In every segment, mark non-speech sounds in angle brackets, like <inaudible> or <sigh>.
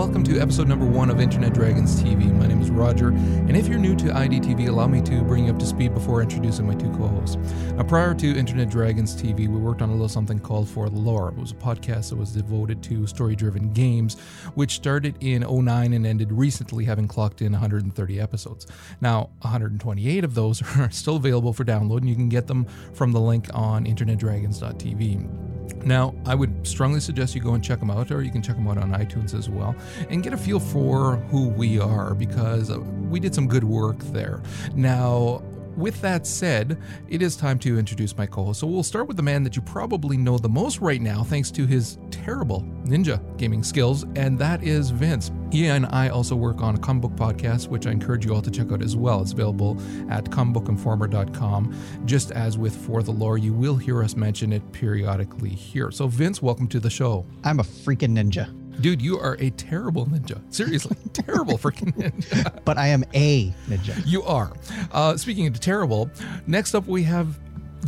Welcome to episode number one of Internet Dragons TV. My name is Roger, and if you're new to IDTV, allow me to bring you up to speed before introducing my two co-hosts. Now, prior to Internet Dragons TV, we worked on a little something called For the Lore. It was a podcast that was devoted to story-driven games, which started in 09 and ended recently, having clocked in 130 episodes. Now, 128 of those <laughs> are still available for download, and you can get them from the link on internetdragons.tv. Now, I would strongly suggest you go and check them out, or you can check them out on iTunes as well, and get a feel for who we are because uh, we did some good work there. Now, with that said, it is time to introduce my co host. So we'll start with the man that you probably know the most right now, thanks to his terrible ninja gaming skills, and that is Vince. He and I also work on a comic book podcast, which I encourage you all to check out as well. It's available at comicbookinformer.com. Just as with For the Lore, you will hear us mention it periodically here. So, Vince, welcome to the show. I'm a freaking ninja. Dude, you are a terrible ninja. Seriously, <laughs> terrible freaking ninja. <laughs> But I am a ninja. You are. Uh, speaking of terrible, next up we have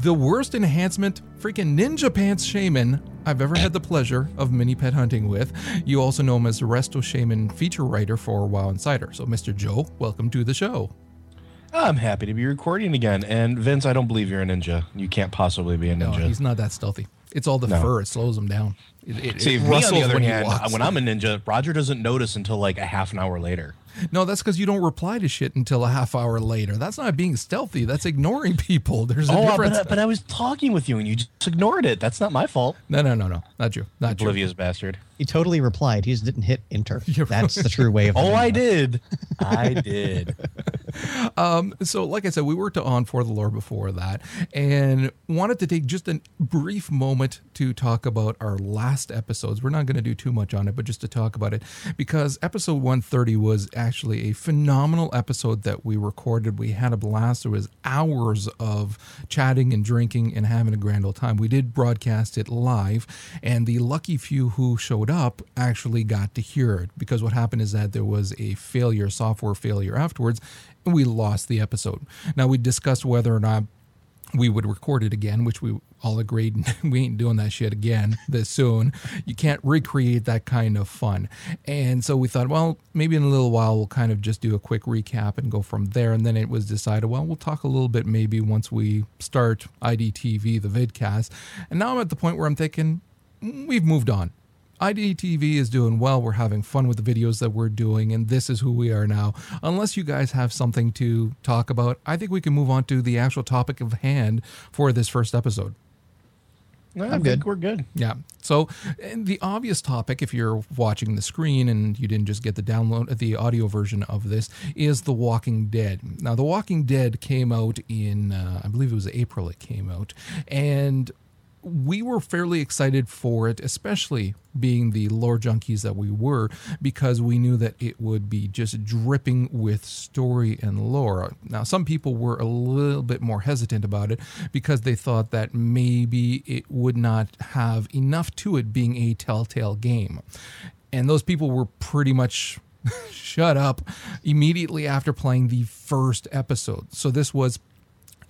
the worst enhancement freaking Ninja Pants Shaman I've ever had the pleasure of mini pet hunting with. You also know him as the Resto Shaman feature writer for WoW Insider. So, Mr. Joe, welcome to the show. I'm happy to be recording again. And Vince, I don't believe you're a ninja. You can't possibly be a ninja. No, ninja. he's not that stealthy. It's all the No. fur. It slows him down. It, it, See, it me on the other when hand, walks. when I'm a ninja, Roger doesn't notice until like a half an hour later. No, that's because you don't reply to shit until a half hour later. That's not being stealthy. That's ignoring people. <laughs> There's a Oh, difference. but, but I was talking with you and you just ignored it. That's not my fault. no, no, no, no. Not you. Not you. Oblivious bastard. He totally replied. He just didn't hit enter. <laughs> You're That's the true way of. Oh, <laughs> I did. I did. Um, so, like I said, we worked on For the Lore before that and wanted to take just a brief moment to talk about our last episodes. We're not going to do too much on it, but just to talk about it because episode 130 was actually a phenomenal episode that we recorded. We had a blast. There was hours of chatting and drinking and having a grand old time. We did broadcast it live, and the lucky few who showed up actually got to hear it because what happened is that there was a failure, software failure afterwards, we lost the episode. Now, we discussed whether or not we would record it again, which we all agreed <laughs> we ain't doing that shit again this soon. You can't recreate that kind of fun. And so we thought, well, maybe in a little while we'll kind of just do a quick recap and go from there. And then it was decided, well, we'll talk a little bit maybe once we start IDTV, the vidcast. And now I'm at the point where I'm thinking, "Mm, we've moved on. IDTV is doing well. We're having fun with the videos that we're doing, and this is who we are now. Unless you guys have something to talk about, I think we can move on to the actual topic of hand for this first episode. No, I I'm think good. We're good. Yeah. So and the obvious topic, if you're watching the screen and you didn't just get the download, the audio version of this, is The Walking Dead. Now, The Walking Dead came out in, uh, I believe it was April. It came out, and we were fairly excited for it, especially being the lore junkies that we were, because we knew that it would be just dripping with story and lore. Now, some people were a little bit more hesitant about it because they thought that maybe it would not have enough to it being a telltale game. And those people were pretty much <laughs> shut up immediately after playing the first episode. So this was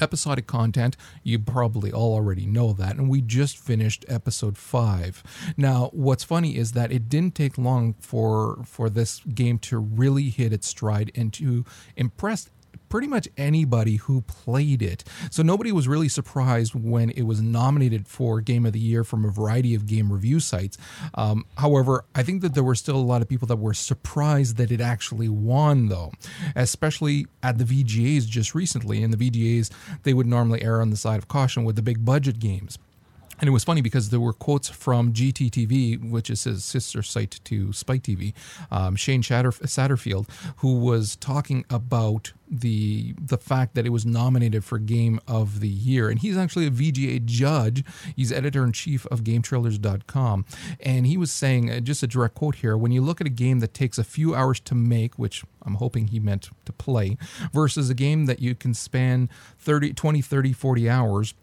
episodic content. You probably all already know that. And we just finished episode five. Now, what's funny is that it didn't take long for for this game to really hit its stride and to impress pretty much anybody who played it. So nobody was really surprised when it was nominated for Game of the Year from a variety of game review sites. Um, however, I think that there were still a lot of people that were surprised that it actually won, though, especially at the VGAs just recently. In the VGAs, they would normally err on the side of caution with the big budget games. And it was funny because there were quotes from GTTV, which is his sister site to Spike TV, um, Shane Satterfield, who was talking about the the fact that it was nominated for Game of the Year, and he's actually a VGA judge. He's editor in chief of GameTrailers.com, and he was saying uh, just a direct quote here: when you look at a game that takes a few hours to make, which I'm hoping he meant to play, versus a game that you can span 30, 20, 30, 40 hours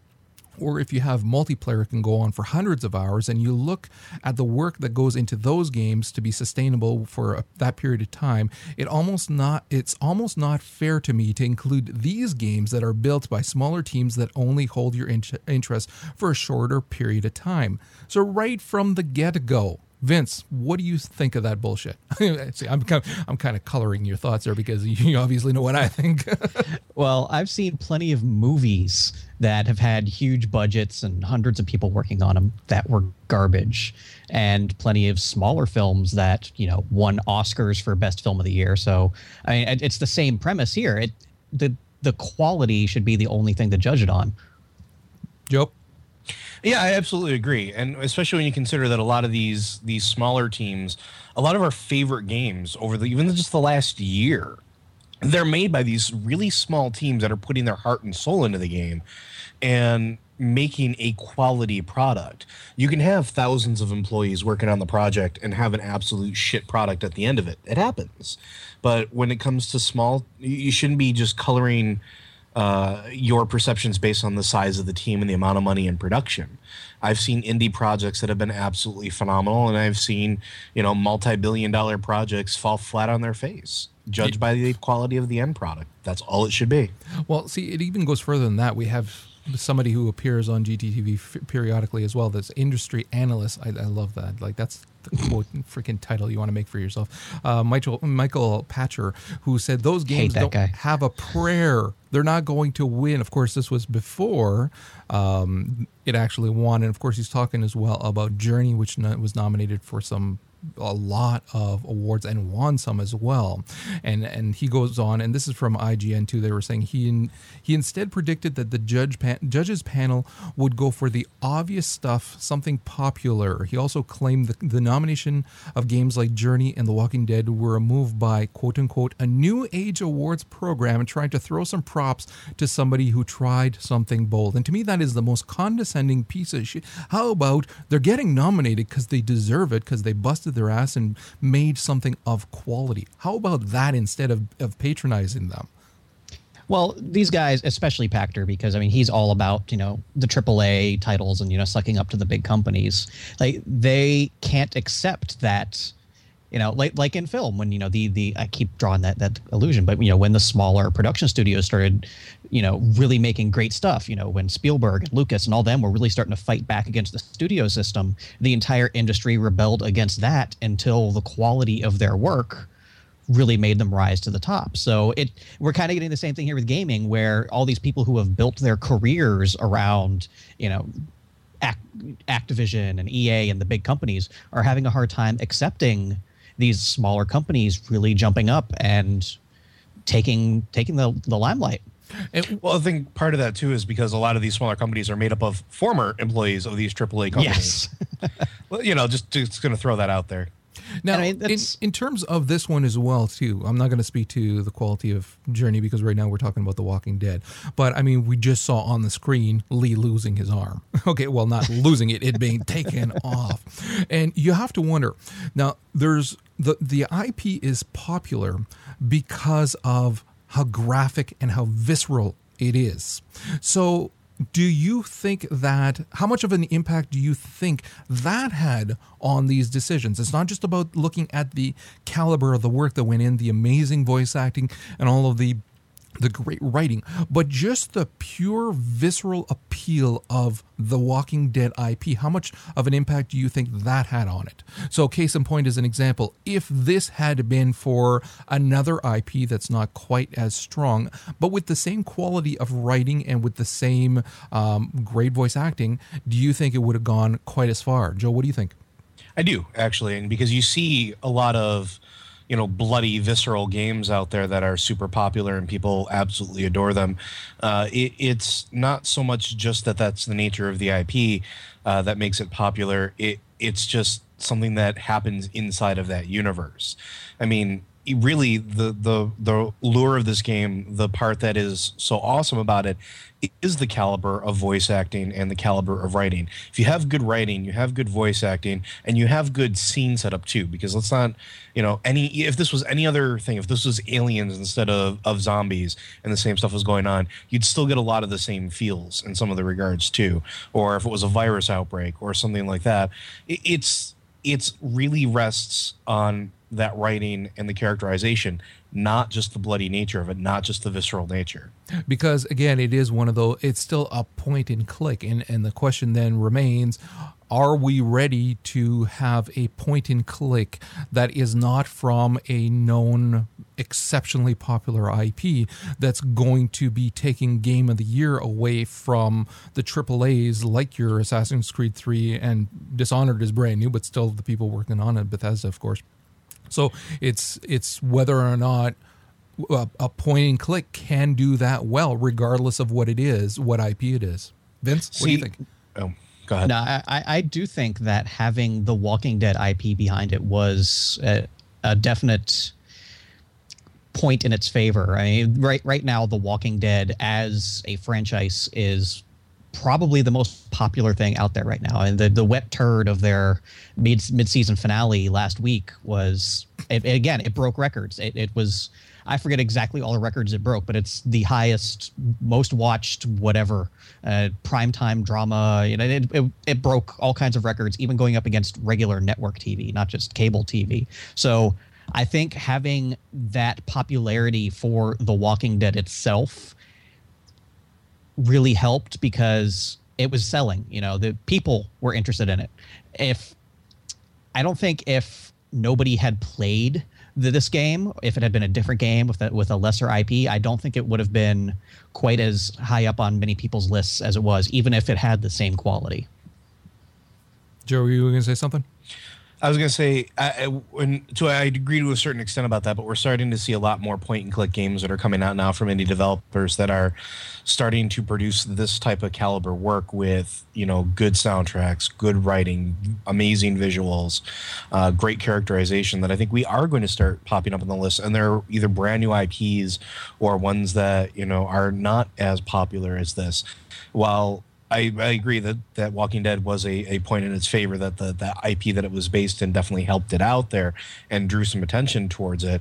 or if you have multiplayer it can go on for hundreds of hours and you look at the work that goes into those games to be sustainable for a, that period of time it almost not it's almost not fair to me to include these games that are built by smaller teams that only hold your in- interest for a shorter period of time. So right from the get-go Vince, what do you think of that bullshit? <laughs> See, I'm kind of, I'm kind of coloring your thoughts there because <laughs> you obviously know what I think. <laughs> Well, I've seen plenty of movies that have had huge budgets and hundreds of people working on them that were garbage, and plenty of smaller films that you know won Oscars for best film of the year. So, I mean, it's the same premise here. It the the quality should be the only thing to judge it on. Joe, Yeah, I absolutely agree, and especially when you consider that a lot of these these smaller teams, a lot of our favorite games over the even just the last year, they're made by these really small teams that are putting their heart and soul into the game, and making a quality product. You can have thousands of employees working on the project and have an absolute shit product at the end of it. It happens, but when it comes to small, you- you shouldn't be just coloring uh, your perceptions based on the size of the team and the amount of money in production. I've seen indie projects that have been absolutely phenomenal, and I've seen you know multi-billion-dollar projects fall flat on their face, judged by the quality of the end product. That's all it should be. Well, see, it even goes further than that. We have somebody who appears on GTTV f- periodically as well. That's industry analyst. I, I love that. Like that's the quote freaking title you want to make for yourself. Uh, Michael Michael Pachter, who said those games don't guy. have a prayer. They're not going to win. Of course, this was before um, it actually won, and of course, he's talking as well about Journey, which no- was nominated for some a lot of awards and won some as well. And and he goes on, and this is from IGN too. They were saying he he instead predicted that the judge pan, judges panel would go for the obvious stuff, something popular. He also claimed the, the nomination of games like Journey and The Walking Dead were a move by quote unquote a new age awards program and trying to throw some props to somebody who tried something bold. And to me, that is the most condescending piece of shit. How about they're getting nominated because they deserve it because they busted their ass and made something of quality? How about that instead of, of patronizing them? Well, these guys, especially Pachter, because I mean he's all about you know the AAA titles and you know sucking up to the big companies. Like they can't accept that, you know, like like in film when you know the the I keep drawing that that illusion, but you know when the smaller production studios started, you know, really making great stuff. You know when Spielberg and Lucas and all them were really starting to fight back against the studio system. The entire industry rebelled against that until the quality of their work really made them rise to the top. So it we're kind of getting the same thing here with gaming, where all these people who have built their careers around you know Act, Activision and EA and the big companies are having a hard time accepting these smaller companies really jumping up and taking taking the the limelight. And, Well, I think part of that too is because a lot of these smaller companies are made up of former employees of these AAA companies. Yes. <laughs> Well, you know, just just going to throw that out there. Now, I mean, in, in terms of this one as well, too, I'm not going to speak to the quality of Journey because right now we're talking about The Walking Dead. But I mean, we just saw on the screen Lee losing his arm. <laughs> Okay, well, not losing it, it being <laughs> taken off, and you have to wonder. Now, there's the the IP is popular because of how graphic and how visceral it is. So do you think that how much of an impact do you think that had on these decisions? It's not just about looking at the caliber of the work that went in the amazing voice acting and all of the the great writing but just the pure visceral appeal of the walking dead ip how much of an impact do you think that had on it? So case in point as an example. If this had been for another ip that's not quite as strong but with the same quality of writing and with the same um, great voice acting do you think it would have gone quite as far? Joe what do you think? I do actually, and because you see a lot of, you know, bloody, visceral games out there that are super popular and people absolutely adore them. Uh, it, it's not so much just that that's the nature of the IP uh, that makes it popular. It it's just something that happens inside of that universe. I mean, really the the the lure of this game, the part that is so awesome about it, is the caliber of voice acting and the caliber of writing. If you have good writing, you have good voice acting, and you have good scene setup too. Because let's not, you know, any if this was any other thing, if this was aliens instead of of zombies and the same stuff was going on, you'd still get a lot of the same feels in some of the regards too. Or if it was a virus outbreak or something like that, it, it's it's really rests on that writing and the characterization, not just the bloody nature of it, not just the visceral nature. because again it is one of those it's still a point and click and and the question then remains are we ready to have a point and click that is not from a known exceptionally popular IP that's going to be taking game of the year away from the AAAs like your Assassin's Creed 3 and Dishonored is brand new but still the people working on it Bethesda of course. So it's it's whether or not a, a point and click can do that well regardless of what it is, what IP it is. Vince, what do you think? Oh, go ahead. No, I, I I do think that having the Walking Dead IP behind it was a, a definite point in its favor. I mean, right right now, The Walking Dead as a franchise is probably the most popular thing out there right now. And the the wet turd of their mid mid season finale last week was it, again it broke records. It, it was. I forget exactly all the records it broke, but it's the highest, most watched, whatever, uh, primetime drama. You know, it, it, it broke all kinds of records, even going up against regular network TV, not just cable TV. So I think having that popularity for The Walking Dead itself really helped because it was selling. You know, the people were interested in it. If I don't think if nobody had played the, this game, if it had been a different game with a, with a lesser IP, I don't think it would have been quite as high up on many people's lists as it was, even if it had the same quality. Joe, were you going to say something? I was going to say, I, to, I agree to a certain extent about that, but we're starting to see a lot more point and click games that are coming out now from indie developers that are starting to produce this type of caliber work with, you know, good soundtracks, good writing, amazing visuals, uh, great characterization that I think we are going to start popping up on the list. And they're either brand new IPs or ones that, you know, are not as popular as this. While I, I agree that, that Walking Dead was a, a point in its favor that the, the IP that it was based in definitely helped it out there and drew some attention towards it.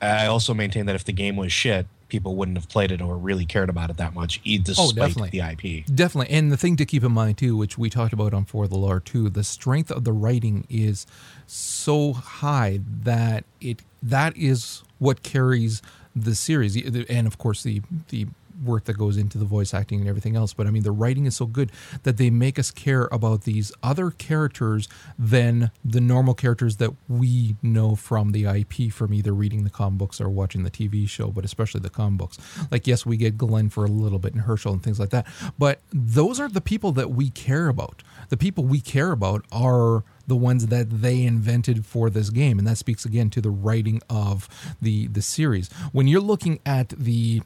I also maintain that if the game was shit, people wouldn't have played it or really cared about it that much, e- oh, despite definitely. the IP. Definitely. And the thing to keep in mind too, which we talked about on For the Lore too, the strength of the writing is so high that it that is what carries the series. And of course the the work that goes into the voice acting and everything else. But I mean the writing is so good that they make us care about these other characters than the normal characters that we know from the IP from either reading the comic books or watching the TV show, but especially the comic books. Like yes, we get Glenn for a little bit and Hershel and things like that. But those are the people that we care about. The people we care about are the ones that they invented for this game and that speaks again to the writing of the the series when you're looking at the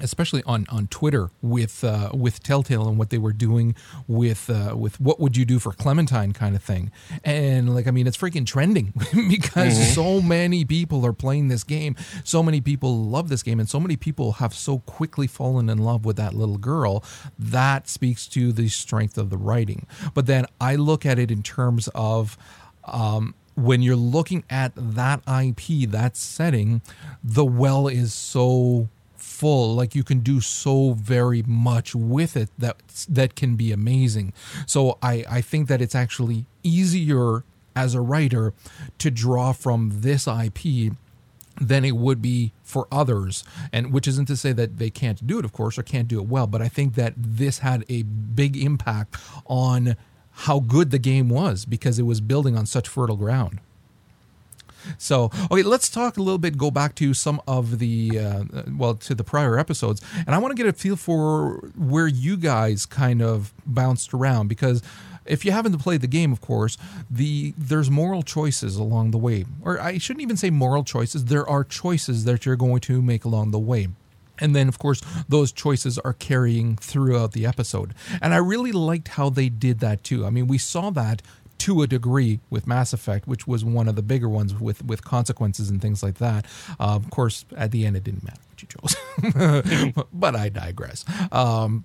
especially on on Twitter with uh, with Telltale and what they were doing with uh, with what would you do for Clementine kind of thing, and like I mean it's freaking trending <laughs> because so many people are playing this game, so many people love this game, and so many people have so quickly fallen in love with that little girl. That speaks to the strength of the writing. But then I look at it in terms of. Um, when you're looking at that IP, that setting, the well is so full like you can do so very much with it that that can be amazing. So i i think that it's actually easier as a writer to draw from this ip than it would be for others. And which isn't to say that they can't do it of course or can't do it well but i think that this had a big impact on how good the game was because it was building on such fertile ground so, okay, let's talk a little bit, go back to some of the, uh, well, to the prior episodes. And I want to get a feel for where you guys kind of bounced around because if you haven't played the game, of course, the there's moral choices along the way. Or I shouldn't even say moral choices, there are choices that you're going to make along the way. And then, of course, those choices are carrying throughout the episode. And I really liked how they did that too. I mean, we saw that to a degree with Mass Effect, which was one of the bigger ones with with consequences and things like that. Uh, of course, at the end, it didn't matter what you chose, <laughs> but I digress. Um,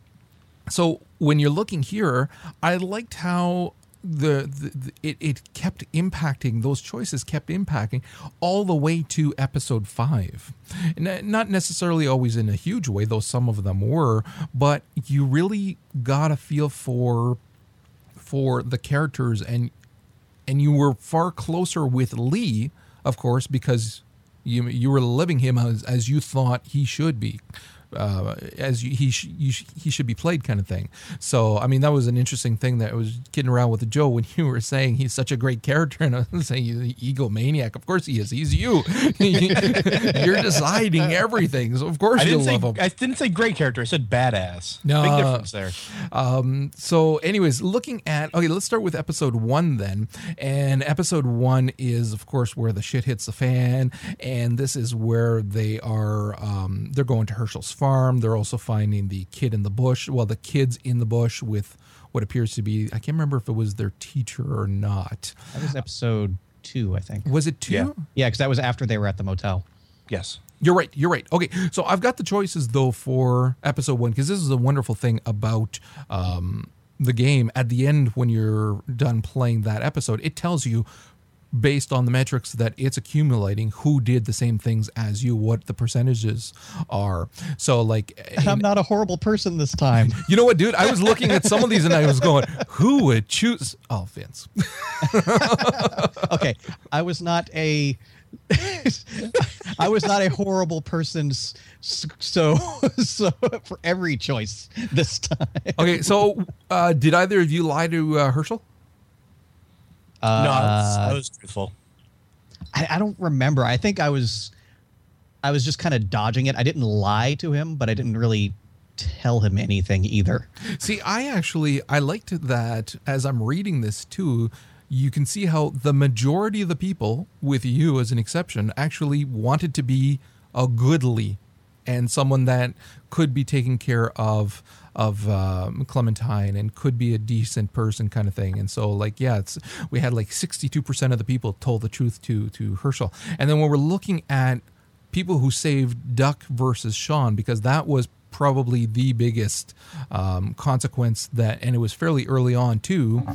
so when you're looking here, I liked how the, the, the it, it kept impacting those choices kept impacting all the way to episode five not necessarily always in a huge way though some of them were but you really got a feel for for the characters and and you were far closer with Lee, of course, because you you were living him as as you thought he should be. Uh, as you, he sh- you sh- he should be played, kind of thing. So I mean, that was an interesting thing that I was kidding around with Joe when <laughs> you were saying he's such a great character, and I was saying he's an egomaniac. Of course he is. He's you. <laughs> You're deciding <laughs> everything, so of course you say love him. I didn't say great character. I said badass. No. Big difference there. Um, so, anyways, looking at okay, let's start with episode one then. And episode one is, of course, where the shit hits the fan, and this is where they are. Um, they're going to Hershel's farm. They're also finding the kid in the bush. Well, the kid's in the bush with what appears to be. I can't remember if it was their teacher or not. That was episode two, I think. Was it two? Yeah. Yeah, because that was after they were at the motel. Yes. You're right. You're right. Okay, so I've got the choices though for episode one because this is a wonderful thing about um, the game. At the end, when you're done playing that episode, it tells you based on the metrics that it's accumulating who did the same things as you, what the percentages are. So, like, <laughs> I'm not a horrible person this time. <laughs> you know what, dude? I was looking at some of these and I was going, who would choose? Oh, Vince. <laughs> okay, I was not a. I was not a horrible person, so so for every choice this time. Okay, so uh, did either of you lie to uh, Hershel? No, I was, Uh, I was truthful. I, I don't remember. I think I was, I was just kind of dodging it. I didn't lie to him, but I didn't really tell him anything either. See, I actually I liked that as I'm reading this too. You can see how the majority of the people, with you as an exception, actually wanted to be a goodly and someone that could be taken care of of um, Clementine and could be a decent person, kind of thing. And so, like, yeah, it's we had like 62% of the people told the truth to to Hershel. And then when we're looking at people who saved Duck versus Sean, because that was probably the biggest um, consequence that, and it was fairly early on too.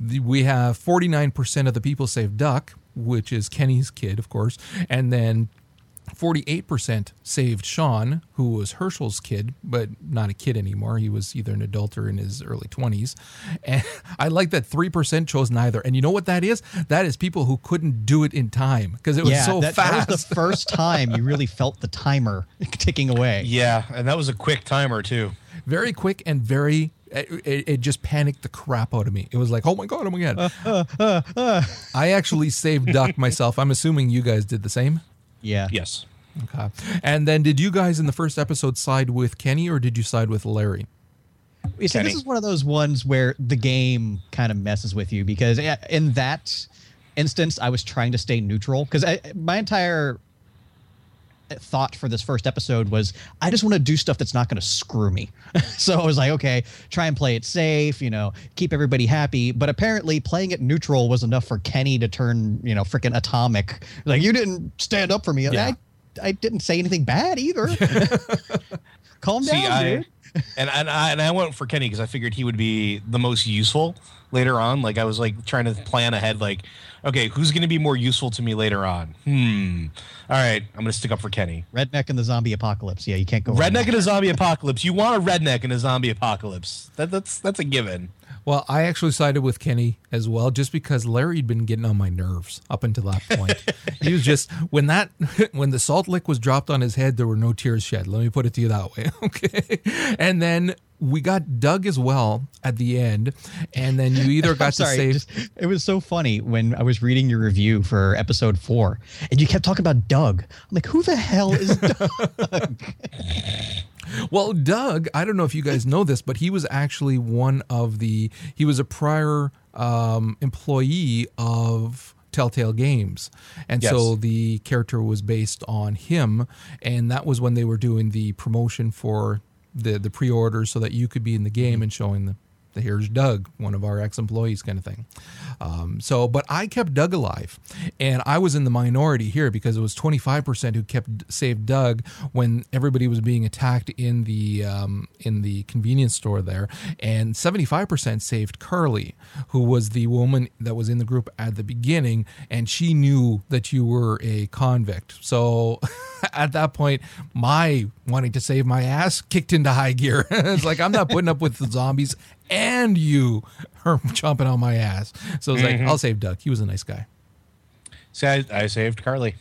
The, we have 49% of the people saved Duck, which is Kenny's kid, of course, and then 48% saved Sean, who was Hershel's kid, but not a kid anymore. He was either an adult or in his early 20s. And <laughs> I like that 3% chose neither. And you know what that is? That is people who couldn't do it in time because it was yeah, so that, fast. that was the first <laughs> time you really felt the timer ticking away. Yeah, and that was a quick timer too. very quick and very it, it, it just panicked the crap out of me it was like oh my god oh my god <laughs> i actually saved duck myself i'm assuming you guys did the same Yeah. Yes. okay and then did you guys in the first episode side with kenny or did you side with larry You see, Kenny. this is one of those ones where the game kind of messes with you because in that instance, I was trying to stay neutral because my entire thought for this first episode was I just want to do stuff that's not going to screw me. <laughs> so I was like, okay, try and play it safe, you know, keep everybody happy. But apparently, playing it neutral was enough for Kenny to turn, you know, freaking atomic. Like you didn't stand up for me. Yeah. I, I didn't say anything bad either. <laughs> Calm down, See, I dude. And and I and I went for Kenny because I figured he would be the most useful later on. Like I was like trying to plan ahead. Like, okay, who's going to be more useful to me later on? Hmm. All right, I'm going to stick up for Kenny. Redneck in the zombie apocalypse. Yeah, you can't go. Redneck in a zombie apocalypse. You want a redneck in a zombie apocalypse? That, that's that's a given. Well i actually sided with kenny as well just because larry'd been getting on my nerves up until that point he was just when that <laughs> when the salt lick was dropped on his head there were no tears shed let me put it to you that way <laughs> okay and then we got doug as well at the end and then you either <laughs> got to save just- it was so funny when I was reading your review for episode four, and you kept talking about Doug. I'm like, who the hell is Doug? Well, Doug, I don't know if you guys know this, but he was actually one of the. He was a prior um, employee of Telltale Games, and so the character was based on him, and that was when they were doing the promotion for the the pre-orders, so that you could be in the game and showing the. Here's Doug, one of our ex-employees, kind of thing. Um, so, but I kept Doug alive, and I was in the minority here because it was 25% who kept saved Doug when everybody was being attacked in the um, in the convenience store there, and 75% saved Carley, who was the woman that was in the group at the beginning, and she knew that you were a convict. So, <laughs> at that point, my wanting to save my ass kicked into high gear. <laughs> it's like I'm not putting up with the zombies and you <laughs> are chomping on my ass. So it's like mm-hmm. I'll save Doug. He was a nice guy. See, I, I saved Carley.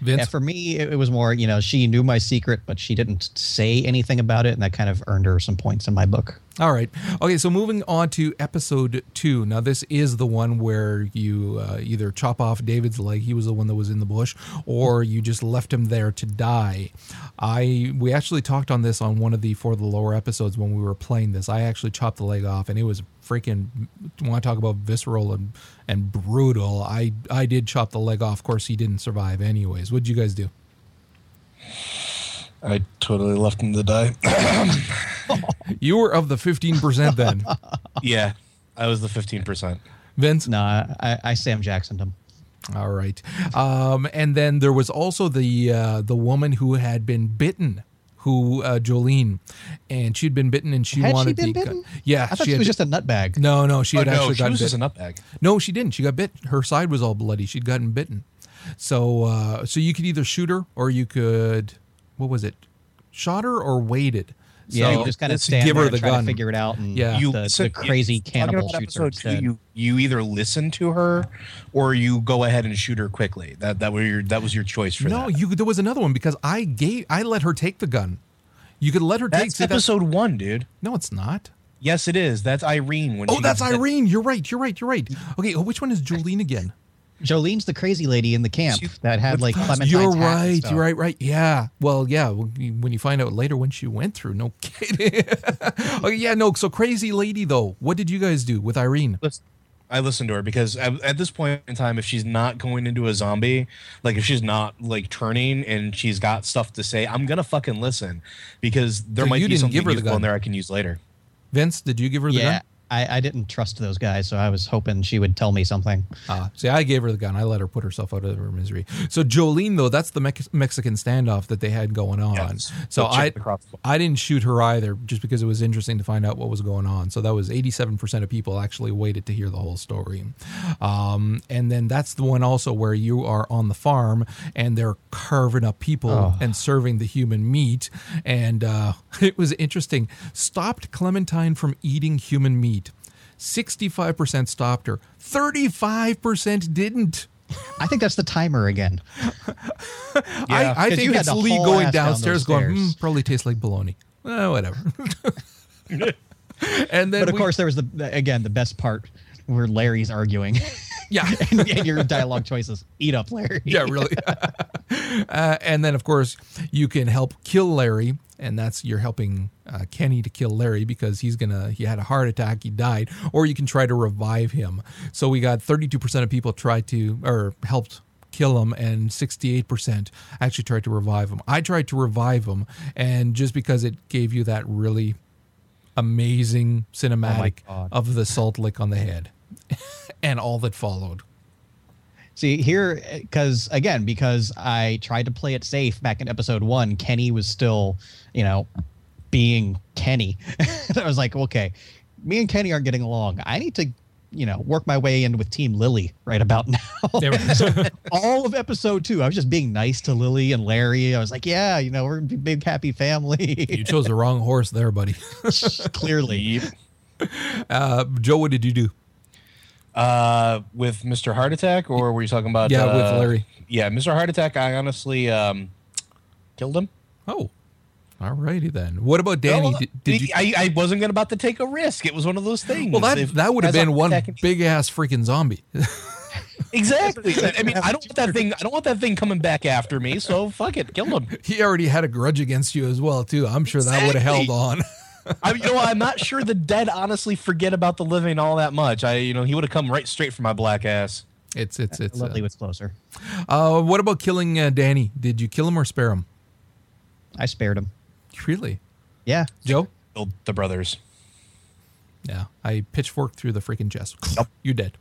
Vince? Yeah, for me, it, it was more, you know, she knew my secret, but she didn't say anything about it, and that kind of earned her some points in my book. All right. Okay, so moving on to episode two. Now, this is the one where you uh, either chop off David's leg, he was the one that was in the bush, or you just left him there to die. I we actually talked on this on one of the for the Lore episodes when we were playing this. I actually chopped the leg off, and it was freaking. Want to talk about visceral and and brutal? I I did chop the leg off. Of course, he didn't survive anyways. What'd you guys do? I totally left him to die. <coughs> You were of the fifteen percent then, <laughs> yeah, I was the fifteen percent. Vince. No, I, I Sam Jacksoned him. All right. Um, and then there was also the uh, the woman who had been bitten, who uh, Jolene, and she'd been bitten, and she Had she wanted been the bitten? yeah. I thought she, had was been- just a nutbag. no, no. She Oh, had no, actually she gotten was just bitten. an nutbag. No, she didn't. She got bit. Her side was all bloody. She'd gotten bitten. So uh, so you could either shoot her or you could what was it? Shot her or waited. Yeah, you just kind of stand give there her and the try gun. to figure it out, and Yeah. You the, so- the crazy talking cannibal about shoots her two. You you either listen to her or you go ahead and shoot her quickly. That that was your that was your choice for No, that. you. There was another one because I gave. I let her take the gun. You could let her take. That's say that's- episode one, dude. no, it's not. Yes, it is. That's Irene. When Oh, that's gets bit. Irene. You're right. You're right. You're right. Okay. oh, Which one is Jolene again? Jolene's the crazy lady in the camp She- that had like Clementine's You're right. You're right. Right. Yeah. Well, yeah. When you- find out later when she went through, no <laughs> kidding. okay. Yeah. No. So crazy lady though. What did you guys do with Irene? Listen, I listened to her because at, at this point in time, if she's not going into a zombie, like if she's not like turning and she's got stuff to say, I'm gonna fucking listen because there So might be didn't something give the useful gun? in there I can use later. Vince, did you give her the Yeah, gun? I, I didn't trust those guys, so I was hoping she would tell me something. Ah, see, I gave her the gun. I let her put herself out of her misery. So Jolene, though, that's the Mex- Mexican standoff that they had going on. Yes. So I, with the crossbow. I didn't shoot her either, just because it was interesting to find out what was going on. So that was 87% of people actually waited to hear the whole story. Um, and then that's the one also where you are on the farm and they're carving up people Oh. and serving the human meat. And uh, <laughs> it was interesting. Stopped Clementine from eating human meat. 65% stopped her. 35% didn't. I think that's the timer again. <laughs> I, I 'cause think it's Lee going ass down downstairs going, hmm, probably tastes like bologna. Eh, whatever. <laughs> and then But of we- course, there was the the- again the best part where Larry's arguing, <laughs> yeah. and, and your dialogue choices. Eat up, Larry. yeah, really. uh, and then, of course, you can help kill Larry, and that's you're helping uh, Kenny to kill Larry because he's gonna he had a heart attack, he died, or you can try to revive him. So we got 32% of people tried to or helped kill him and 68% actually tried to revive him. I tried to revive him and just because it gave you that really amazing cinematic God. of the salt lick on the head <laughs> and all that followed. See here, because again, because I tried to play it safe back in episode one, Kenny was still, you know, being Kenny. <laughs> I was like, okay, me and Kenny aren't getting along. I need to, you know, work my way in with Team Lilly right about <laughs> now. So <laughs> all of episode two, I was just being nice to Lilly and Larry. I was like, yeah, you know, we're a big happy family. You chose the wrong horse there, buddy. Clearly. Uh, Joe, what did you do? Uh, with Mr. Heart Attack, or were you talking about? Yeah, with uh, Larry. Yeah, Mr. Heart Attack. I honestly um, killed him. Oh, all righty then. What about Danny? No, did, did you? I, I wasn't gonna about to take a risk. It was one of those things. Well, that If- that would have been one big ass freaking zombie. <laughs> Exactly. I mean, I don't want that thing. I don't want that thing coming back after me. So fuck it, kill him. he already had a grudge against you as well, too. I'm sure that would have held on. <laughs> <laughs> I, you know, I'm not sure the dead honestly forget about the living all that much. I, you know, he would have come right straight for my black ass. It's it's it's. Lilly Uh, was closer. uh, what about killing uh, Danny? Did you kill him or spare him? I spared him. Really, Yeah. Joe? Killed the brothers. Yeah, I pitchforked through the freaking chest. You're dead.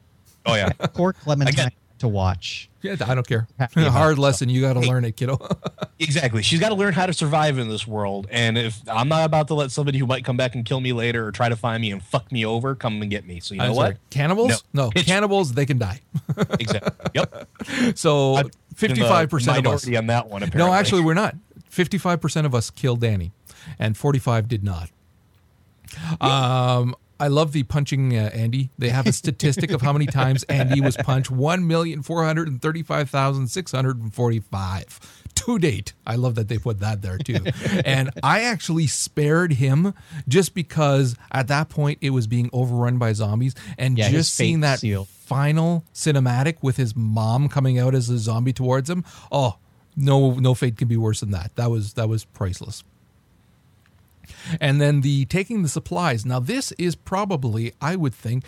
Oh yeah. <laughs> Poor Clementine Again. To watch. Yeah, I don't care. Happy <laughs> about Hard it, so. lesson. You got to learn it, kiddo. <laughs> Exactly. She's got to learn how to survive in this world. And if I'm not about to let somebody who might come back and kill me later or try to find me and fuck me over come and get me. So you know I'm what? sorry. Cannibals? No, No. Cannibals. They can die. <laughs> Exactly. Yep. So I'm fifty-five percent of us. minority on that one. Apparently. No, actually, we're not. Fifty-five percent of us killed Danny, and forty-five did not. Um, I love the punching uh, Andy. They have a statistic of how many times Andy was punched 1,435,645 to date. I love that they put that there too. <laughs> and I actually spared him just because at that point it was being overrun by zombies and Yeah, just seeing that seal. final cinematic with his mom coming out as a zombie towards him. Oh, no no fate can be worse than that. That was that was priceless. And then the taking the supplies. Now this is probably I would think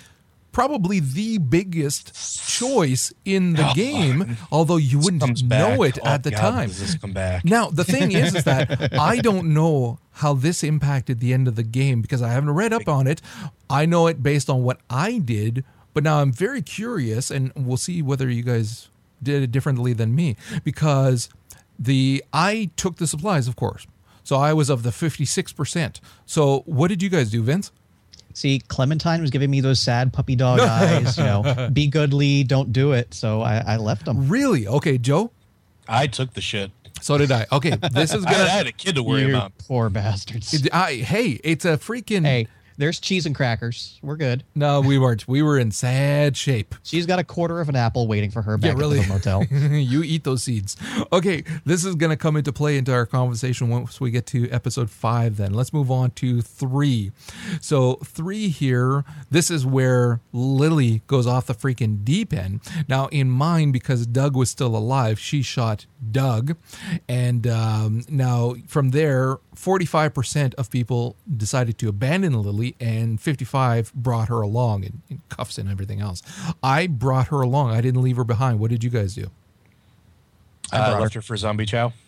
probably the biggest choice in the <laughs> oh, game, although you wouldn't know it Oh, at the God, time. This come back? Now, the thing is, is that <laughs> I don't know how this impacted the end of the game because I haven't read up on it. I know it based on what I did, but now I'm very curious, and we'll see whether you guys did it differently than me because the I took the supplies, of course. So I was of the 56%. So what did you guys do, Vince? See, Clementine was giving me those sad puppy dog <laughs> eyes. You know, be good, Lee. Don't do it. So I, I left them. Really? Okay, Joe? I took the shit. So did I. Okay, this is <laughs> I, I had a kid to worry You about. poor bastards. to. Hey, it's a freaking. Hey, there's cheese and crackers. We're good. No, we weren't. We were in sad shape. She's got a quarter of an apple waiting for her back Yeah, really. at the motel. <laughs> you eat those seeds. Okay, this is going to come into play into our conversation once we get to episode five. Then let's move on to three. So three here. This is where Lilly goes off the freaking deep end. Now, in mine, because Doug was still alive, she shot Doug, and um, now from there, forty-five percent of people decided to abandon Lilly, and fifty-five brought her along in, in cuffs and everything else. I brought her along. I didn't leave her behind. What did you guys do? I brought left her for zombie chow. <laughs>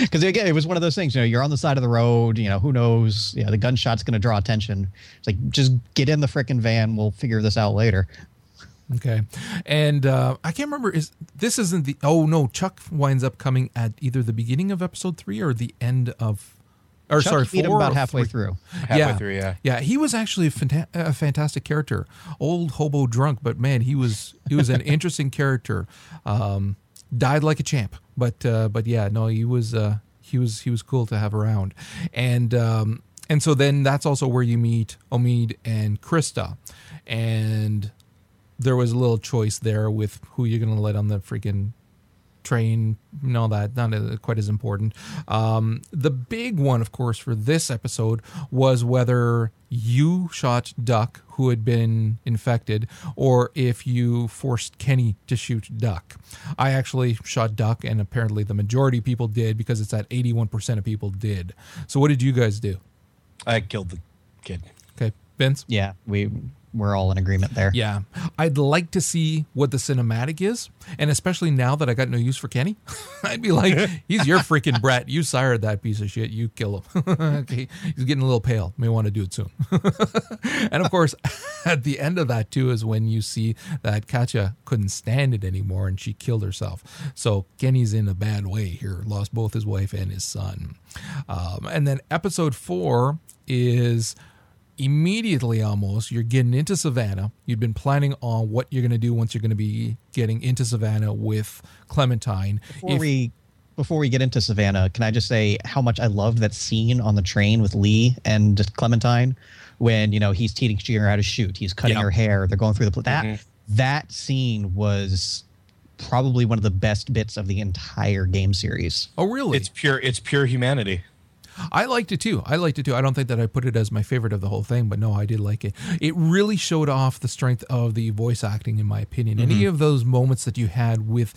Because again, it was one of those things. You know, you're on the side of the road. You know, who knows? Yeah, the gunshot's going to draw attention. It's like just get in the frickin' van. We'll figure this out later. Okay, and uh, I can't remember. Is this isn't the? Oh no, Chuck winds up coming at either the beginning of episode three or the end of. Or Chuck, sorry, you beat him about halfway three. through. Halfway through, yeah. yeah. He was actually a, fanta- a fantastic character, old hobo drunk, but man, he was he was an <laughs> interesting character. Um, died like a champ, but uh, but yeah, no, he was uh, he was he was cool to have around, and um, and so then that's also where you meet Omid and Krista, and there was a little choice there with who you're going to let on the freaking train and all that not uh, quite as important. Um, the big one of course for this episode was whether you shot duck who had been infected or if you forced kenny to shoot duck. I actually shot duck and apparently the majority of people did because it's at 81% of people did. So what did you guys do? I killed the kid. okay. Vince? Yeah, we we're all in agreement there. Yeah. I'd like to see what the cinematic is. And especially now that I got no use for Kenny, <laughs> I'd be like, <laughs> he's your freaking brat. You sired that piece of shit. You kill him. <laughs> okay. He's getting a little pale. May want to do it soon. and of course, at the end of that, too, is when you see that Katya couldn't stand it anymore and she killed herself. So Kenny's in a bad way here, lost both his wife and his son. Um, and then episode four is immediately almost you're getting into savannah you've been planning on what you're going to do once you're going to be getting into savannah with clementine Before If- we before we get into Savannah, can I just say how much I loved that scene on the train with Lee and Clementine when you know he's teaching her how to shoot, he's cutting Yeah. her hair, they're going through the pl- that Mhm. that scene was probably one of the best bits of the entire game series. oh really It's pure. It's pure humanity. I liked it too. I liked it too. I don't think that I put it as my favorite of the whole thing, but no, I did like it. It really showed off the strength of the voice acting, in my opinion. Any of those moments that you had with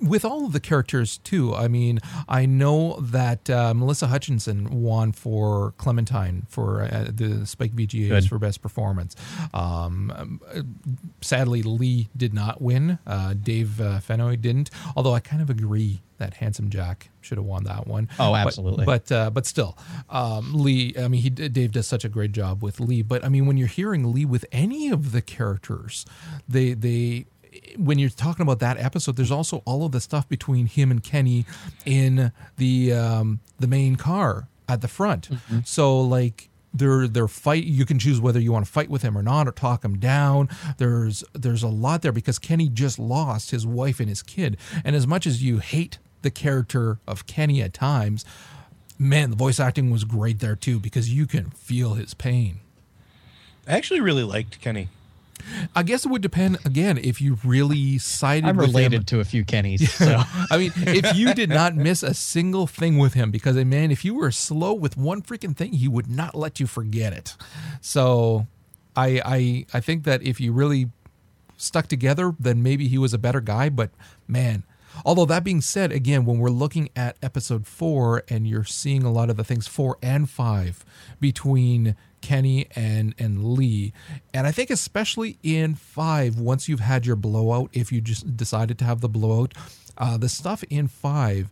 with all of the characters too. I mean, I know that uh, Melissa Hutchinson won for Clementine for uh, the Spike VGAs Good. for best performance. Um, sadly, Lee did not win. Uh, Dave uh, Fennoy didn't. Although I kind of agree that Handsome Jack should have won that one. Oh, But- absolutely. But uh, but still, um, Lee. I mean, he Dave does such a great job with Lee. But I mean, when you're hearing Lee with any of the characters, they they when you're talking about that episode, there's also all of the stuff between him and Kenny in the um, the main car at the front. So like they're they're fight you can choose whether you want to fight with him or not or talk him down there's there's a lot there because kenny just lost his wife and his kid and as much as you hate the character of kenny at times man, the voice acting was great there too because you can feel his pain. I actually really liked Kenny. I guess it would depend again if you really sided I'm with related him. to a few Kennys. So <laughs> I mean, if you did <laughs> not miss a single thing with him, because man, if you were slow with one freaking thing, he would not let you forget it. So, I I I think that if you really stuck together, then maybe he was a better guy. But man, although that being said, again, when we're looking at episode four and you're seeing a lot of the things four and five between Kenny and and Lee, and I think especially in five, once you've had your blowout, if you just decided to have the blowout, uh, the stuff in five,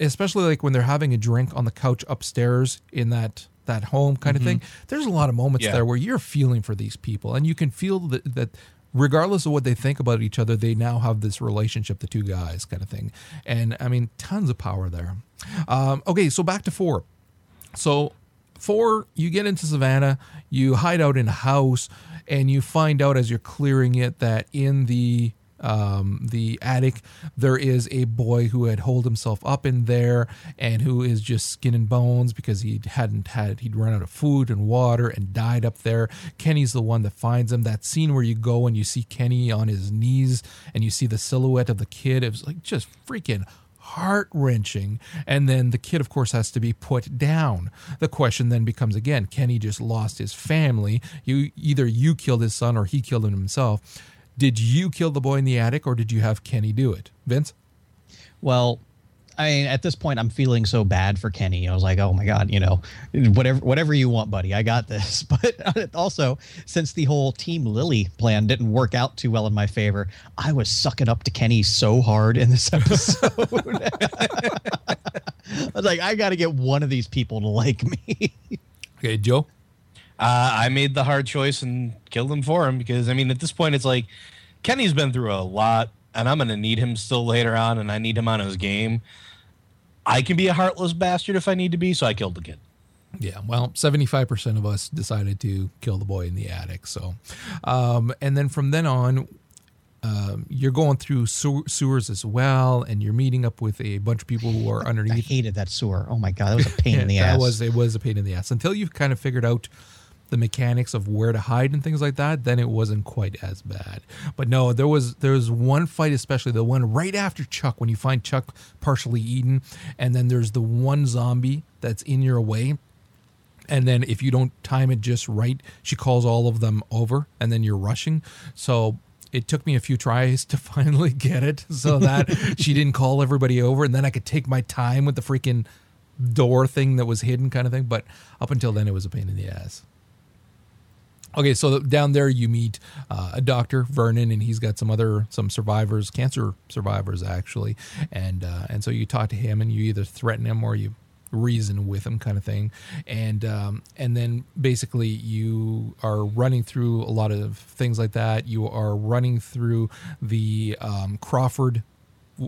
especially like when they're having a drink on the couch upstairs in that that home kind of thing, there's a lot of moments Yeah. there where you're feeling for these people, and you can feel that that regardless of what they think about each other, they now have this relationship, the two guys kind of thing, and I mean, tons of power there. Um, okay, so back to four. So, four, you get into Savannah, you hide out in a house, and you find out as you're clearing it that in the um, the attic there is a boy who had holed himself up in there and who is just skin and bones because he hadn't had he'd run out of food and water and died up there. Kenny's the one that finds him. That scene where you go and you see Kenny on his knees and you see the silhouette of the kid. It was like just freaking heart wrenching. And then the kid, of course, has to be put down. The question then becomes again Kenny just lost his family. You either you killed his son or he killed him himself. Did you kill the boy in the attic or did you have Kenny do it? Vince? Well, I mean, at this point, I'm feeling so bad for Kenny. I was like, oh my god, you know, whatever, whatever you want, buddy, I got this. <laughs> But uh, also, since the whole Team Lilly plan didn't work out too well in my favor, I was sucking up to Kenny so hard in this <laughs> episode. <laughs> I was like, I got to get one of these people to like me. Okay, Joe? Uh, I made the hard choice and killed him for him because I mean at this point it's like Kenny's been through a lot and I'm gonna need him still later on and I need him on his game. I can be a heartless bastard if I need to be, so I killed the kid. Yeah, well, 75% of us decided to kill the boy in the attic. So, um, and then from then on, um, you're going through sew- sewers as well, and you're meeting up with a bunch of people who are <laughs> underneath. I hated that sewer. Oh my god, that was a pain in <laughs> the that ass. was it was a pain in the ass until you kind of figured out the mechanics of where to hide and things like that then it wasn't quite as bad. But no there was there was one fight especially the one right after chuck when you find chuck partially eaten and then there's the one zombie that's in your way and then if you don't time it just right she calls all of them over and then you're rushing. So it took me a few tries <laughs> to finally get it so that <laughs> she didn't call everybody over and then i could take my time with the freaking door thing that was hidden kind of thing but up until then it was a pain in the ass okay so down there you meet uh, a doctor vernon and he's got some other some survivors cancer survivors actually. And uh, and so you talk to him and you either threaten him or you reason with him kind of thing. And um, and then basically you are running through a lot of things like that. You are running through the um, crawford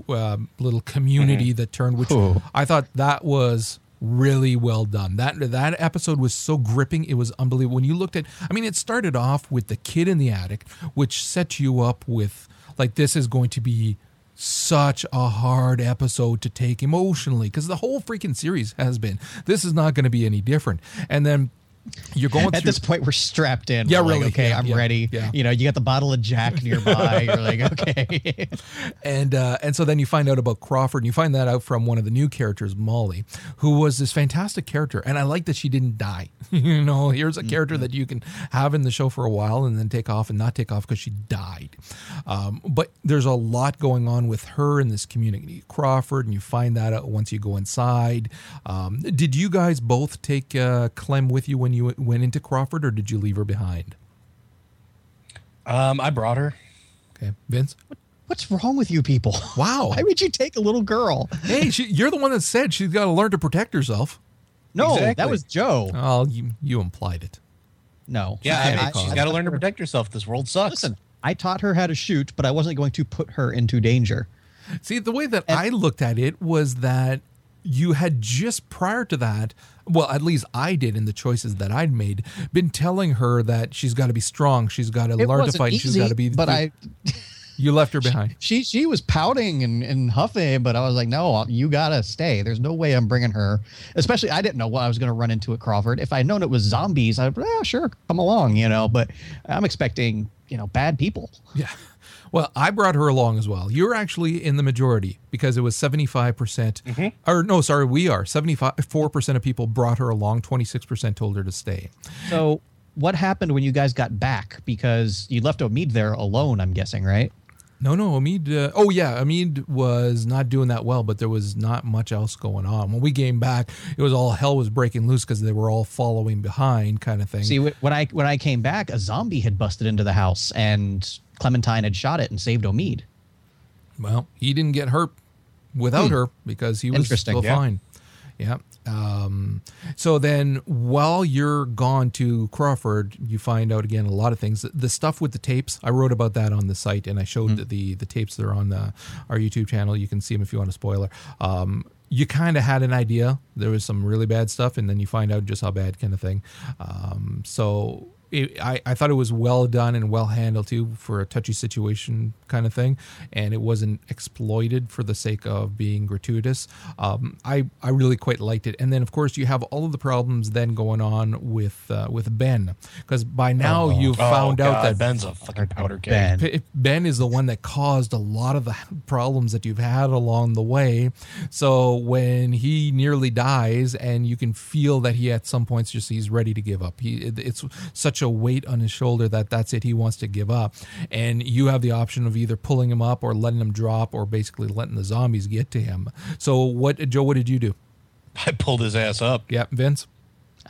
uh, little community that turned which Ooh. i thought that was really well done. That that episode was so gripping it was unbelievable. When you looked at i mean it started off with the kid in the attic which set you up with like this is going to be such a hard episode to take emotionally because the whole freaking series has been this is not going to be any different. And then you're going At through this point, we're strapped in. Yeah, We're like, really. okay, Yeah, I'm yeah, ready. yeah. You know, you got the bottle of Jack <laughs> nearby. You're like, okay. <laughs> and uh, and so then you find out about Crawford, and you find that out from one of the new characters, Molly, who was this fantastic character, and I like that she didn't die. <laughs> you know, here's a character that you can have in the show for a while and then take off and not take off because she died. Um, but there's a lot going on with her in this community, Crawford, and you find that out once you go inside. Um, did you guys both take uh, Clem with you when you went into Crawford, or did you leave her behind? Um, I brought her. Okay, Vince. What's wrong with you people? Wow. <laughs> Why would you take a little girl? Hey, she, you're the one that said she's got to learn to protect herself. No, Exactly. that was Joe. Oh, you you implied it. No. Yeah, can't I, be she's called. got to learn to protect herself. This world sucks. Listen, I taught her how to shoot, but I wasn't going to put her into danger. See, the way that I looked at it was that you had just prior to that, well, at least I did in the choices that I'd made, been telling her that she's got to be strong, she's got to learn to fight, she's easy, got to be. But I, <laughs> You left her behind. She she was pouting and, and huffing, but I was like, no, uh, you gotta stay. There's no way I'm bringing her. Especially, I didn't know what I was gonna run into at Crawford. If I'd known it was zombies, I'd yeah, sure, come along, you know. But I'm expecting you know bad people. Yeah. Well, I brought her along as well. You're actually in the majority because it was 75%. percent Or no, sorry, we are. 74% of people brought her along, 26% told her to stay. So what happened when you guys got back? Because you left Omid there alone, I'm guessing, right? No, no, Omid. Uh, oh, yeah, Omid was not doing that well, but there was not much else going on. When we came back, it was all hell was breaking loose because they were all following behind, kind of thing. See, when I when I came back, a zombie had busted into the house, and Clementine had shot it and saved Omid. Well, he didn't get hurt without her because he was still yeah. fine. Yeah. Um, so then, while you're gone to Crawford, you find out again a lot of things. The stuff with the tapes, I wrote about that on the site, and I showed the the tapes that are on the, our YouTube channel. You can see them if you want a spoiler. Um, you kind of had an idea there was some really bad stuff, and then you find out just how bad, kind of thing. Um, so it, I, I thought it was well done and well handled too for a touchy situation kind of thing, and it wasn't exploited for the sake of being gratuitous. Um, I I really quite liked it, and then of course you have all of the problems then going on with uh, with Ben because by now you've Oh, found out that Ben's a fucking powder keg. Ben. P- Ben is the one that caused a lot of the problems that you've had along the way. So when he nearly dies, and you can feel that he at some points just he's ready to give up. He it- it's such a weight on his shoulder that that's it. He wants to give up, and you have the option of either pulling him up or letting him drop, or basically letting the zombies get to him. So what, Joe? What did you do? <laughs> I pulled his ass up. Yeah, Vince.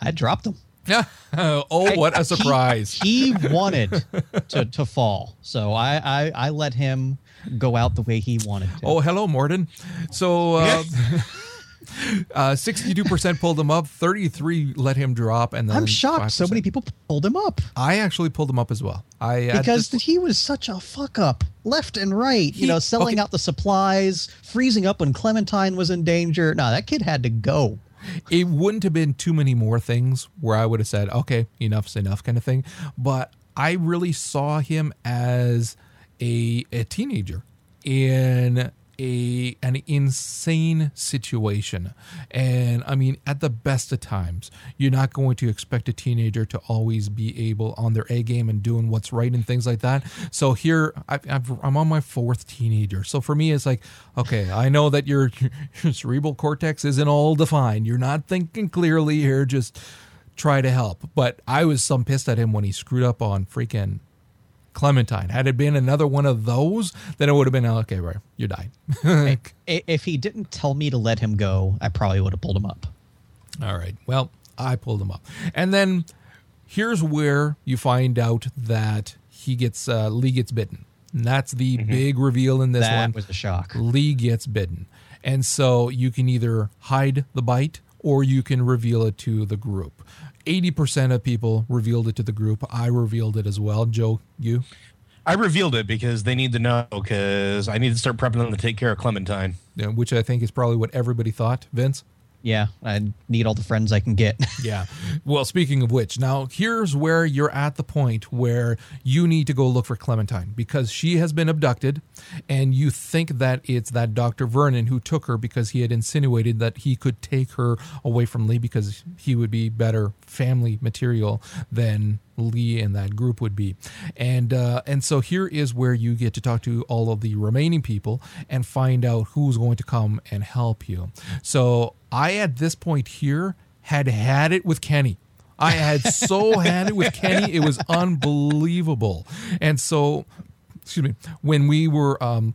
I dropped him. Yeah. <laughs> oh, what a He- surprise! He, wanted to, to fall, so I, I I let him go out the way he wanted to. Oh, hello, Morden. So, uh, <laughs> uh, 62% pulled him up, 33 let him drop, and then I'm shocked. So 5%. many people pulled him up I actually pulled him up as well. I because this- he was such a fuck up, left and right. He- you know, selling okay. out the supplies, freezing up when Clementine was in danger. No, that kid had to go. it wouldn't have been too many more things where I would have said, okay, enough's enough, kind of thing. But I really saw him as a a teenager in a an insane situation. And I mean, at the best of times, you're not going to expect a teenager to always be able on their A game and doing what's right and things like that. So here, I, I'm on my fourth teenager. So for me, it's like, okay, I know that your, <laughs> your cerebral cortex isn't all defined. You're not thinking clearly here. Just try to help. But I was some pissed at him when he screwed up on freaking Clementine. Had it been another one of those, then it would have been okay, right? You died. If he didn't tell me to let him go, I probably would have pulled him up. All right. Well, I pulled him up, and then here's where you find out that he gets uh, Lee gets bitten. And that's the big reveal in this that one. was a shock. Lee gets bitten, and so you can either hide the bite or you can reveal it to the group. Eighty percent of people revealed it to the group. I revealed it as well. Joe, you? I revealed it because they need to know because I need to start prepping them to take care of Clementine. Yeah, which I think is probably what everybody thought. Vince. Yeah, I need all the friends I can get. <laughs> Yeah. Well, speaking of which, now here's where you're at the point where you need to go look for Clementine because she has been abducted and you think that it's that Dr. Vernon who took her because he had insinuated that he could take her away from Lee because he would be better family material than Lee and that group would be. And uh, and so here is where you get to talk to all of the remaining people and find out who's going to come and help you. So I at this point here had had it with Kenny. I had so <laughs> had it with Kenny, it was unbelievable. And so, excuse me, when we were um,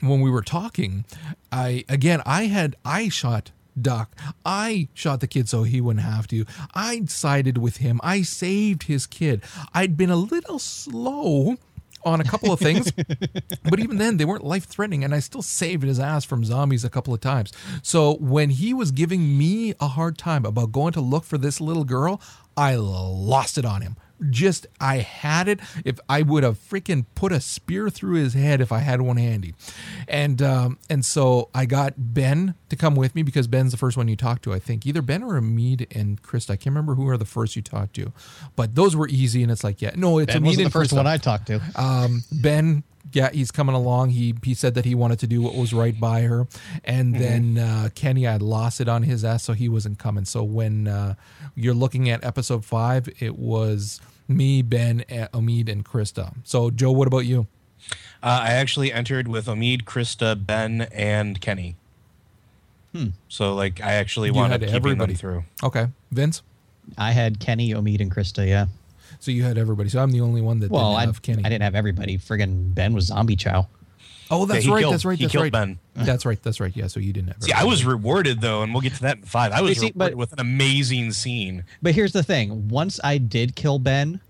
when we were talking, I again I had I shot Duck. I shot the kid so he wouldn't have to. I sided with him. I saved his kid. I'd been a little slow on a couple of things, <laughs> but even then they weren't life threatening, and I still saved his ass from zombies a couple of times. So when he was giving me a hard time about going to look for this little girl, I lost it on him just I had it. If I would have freaking put a spear through his head if I had one handy, and um, and so I got Ben to come with me because Ben's the first one you talked to. I think either Ben or Omid and Krista. I can't remember who are the first you talked to, but those were easy. And it's like, yeah, no, it's Ben Omid wasn't the first Krista. one I talked to. Um, ben Yeah, he's coming along. He he said that he wanted to do what was right by her, and then uh, Kenny had lost it on his ass, so he wasn't coming. So when uh, you're looking at episode five, it was me, Ben, uh, Omid, and Krista. So Joe, what about you? Uh, I actually entered with Omid, Krista, Ben, and Kenny. Hmm. So like I actually You wanted had keeping everybody. them through. Okay, Vince. I had Kenny, Omid, and Krista. Yeah. So you had everybody. So I'm the only one that Well, didn't I, have Kenny. I didn't have everybody. Friggin' Ben was zombie chow. Oh, that's he right. killed- that's right. he That's killed right. Ben. <laughs> That's right. That's right. Yeah. So you didn't have. See, I was rewarded though, and we'll get to that in five. I was see, rewarded but- with an amazing scene. But here's the thing: once I did kill Ben,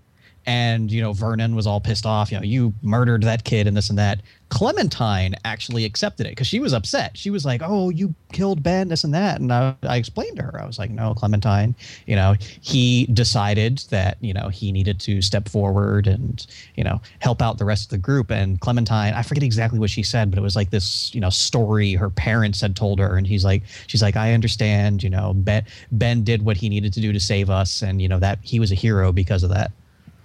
and you know Vernon was all pissed off. You know, you murdered that kid and this and that. Clementine actually accepted it because she was upset. She was like, "Oh, you killed Ben, this and that." And I, I explained to her, I was like, "No, Clementine. You know, he decided that you know he needed to step forward and you know help out the rest of the group." And Clementine, I forget exactly what she said, but it was like this you know story her parents had told her, and he's like, she's like, "I understand. You know, Ben Ben did what he needed to do to save us, and you know that he was a hero because of that."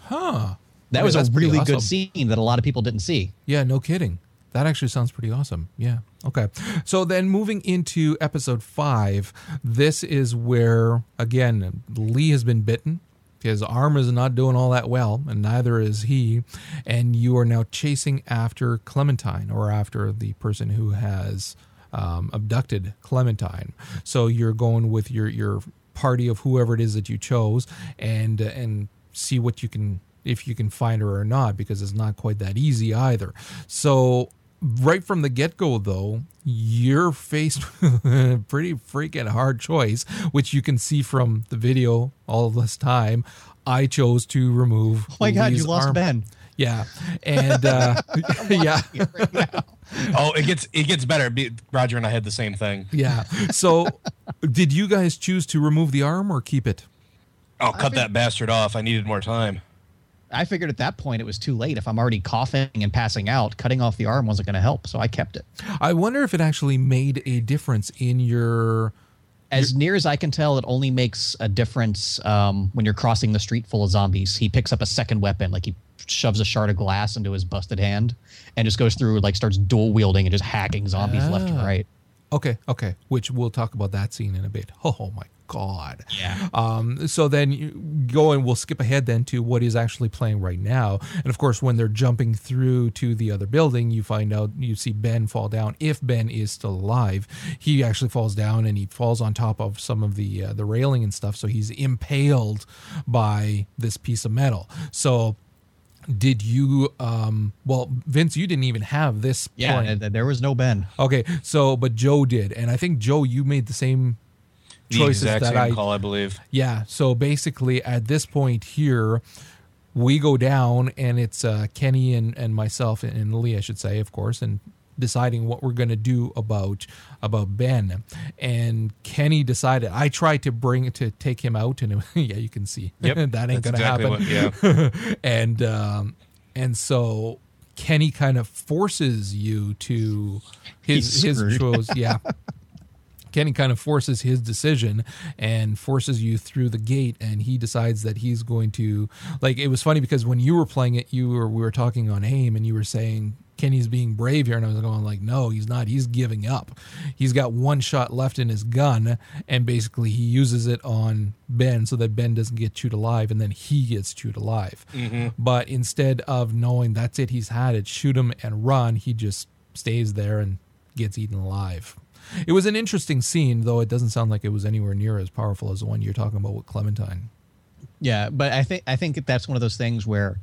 Huh. That was a really awesome. good scene that a lot of people didn't see. Yeah, no kidding. That actually sounds pretty awesome. Yeah. Okay. So then moving into episode five, this is where, again, Lee has been bitten. His arm is not doing all that well, and neither is he. And you are now chasing after Clementine or after the person who has um, abducted Clementine. So you're going with your, your party of whoever it is that you chose and, and see what you can if you can find her or not because it's not quite that easy either. So right from the get-go though, you're faced <laughs> with a pretty freaking hard choice, which you can see from the video all this time. I chose to remove Oh my God, you lost arm. Ben. Yeah. And uh <laughs> <laughs> yeah. Oh, it gets it gets better. Roger and I had the same thing. Yeah. So did you guys choose to remove the arm or keep it? Oh, cut that bastard off. I needed more time. I figured at that point it was too late. If I'm already coughing and passing out, cutting off the arm wasn't going to help, so I kept it. I wonder if it actually made a difference in your As near as I can tell, it only makes a difference um, when you're crossing the street full of zombies. He picks up a second weapon, like he shoves a shard of glass into his busted hand, and just goes through, like starts dual wielding and just hacking zombies left and Ah. right. Okay, okay. Which we'll talk about that scene in a bit. <laughs> Oh my god. Yeah. Um, so then you go and we'll skip ahead then to what is actually playing right now. And of course, when they're jumping through to the other building, you find out you see Ben fall down. If Ben is still alive, he actually falls down and he falls on top of some of the uh, the railing and stuff. So he's impaled by this piece of metal. So. Did you um well Vince you didn't even have this Yeah, th- there was no Ben. Okay, so but Joe did, and I think Joe, you made the same The choices exact that same I. call, I believe. Yeah. So basically, at this point here, we go down, and it's uh, Kenny and and myself and Lee, I should say, of course, and deciding what we're going to do about about Ben. And Kenny decided. I tried to bring to take him out, and it, <laughs> yeah, you can see Yep, <laughs> that ain't going to exactly happen What, <laughs> yeah. and um, and so Kenny kind of forces you to his his choice. Yeah. Kenny kind of forces his decision and forces you through the gate, and he decides that he's going to like. It was funny because when you were playing it, you were we were talking on aim, and you were saying Kenny's being brave here, and I was going like, no, he's not. He's giving up. He's got one shot left in his gun, and basically he uses it on Ben so that Ben doesn't get chewed alive, and then he gets chewed alive. Mm-hmm. But instead of knowing that's it, he's had it, shoot him and run, he just stays there and gets eaten alive. It was an interesting scene, though it doesn't sound like it was anywhere near as powerful as the one you're talking about with Clementine. Yeah, but I think I think that's one of those things where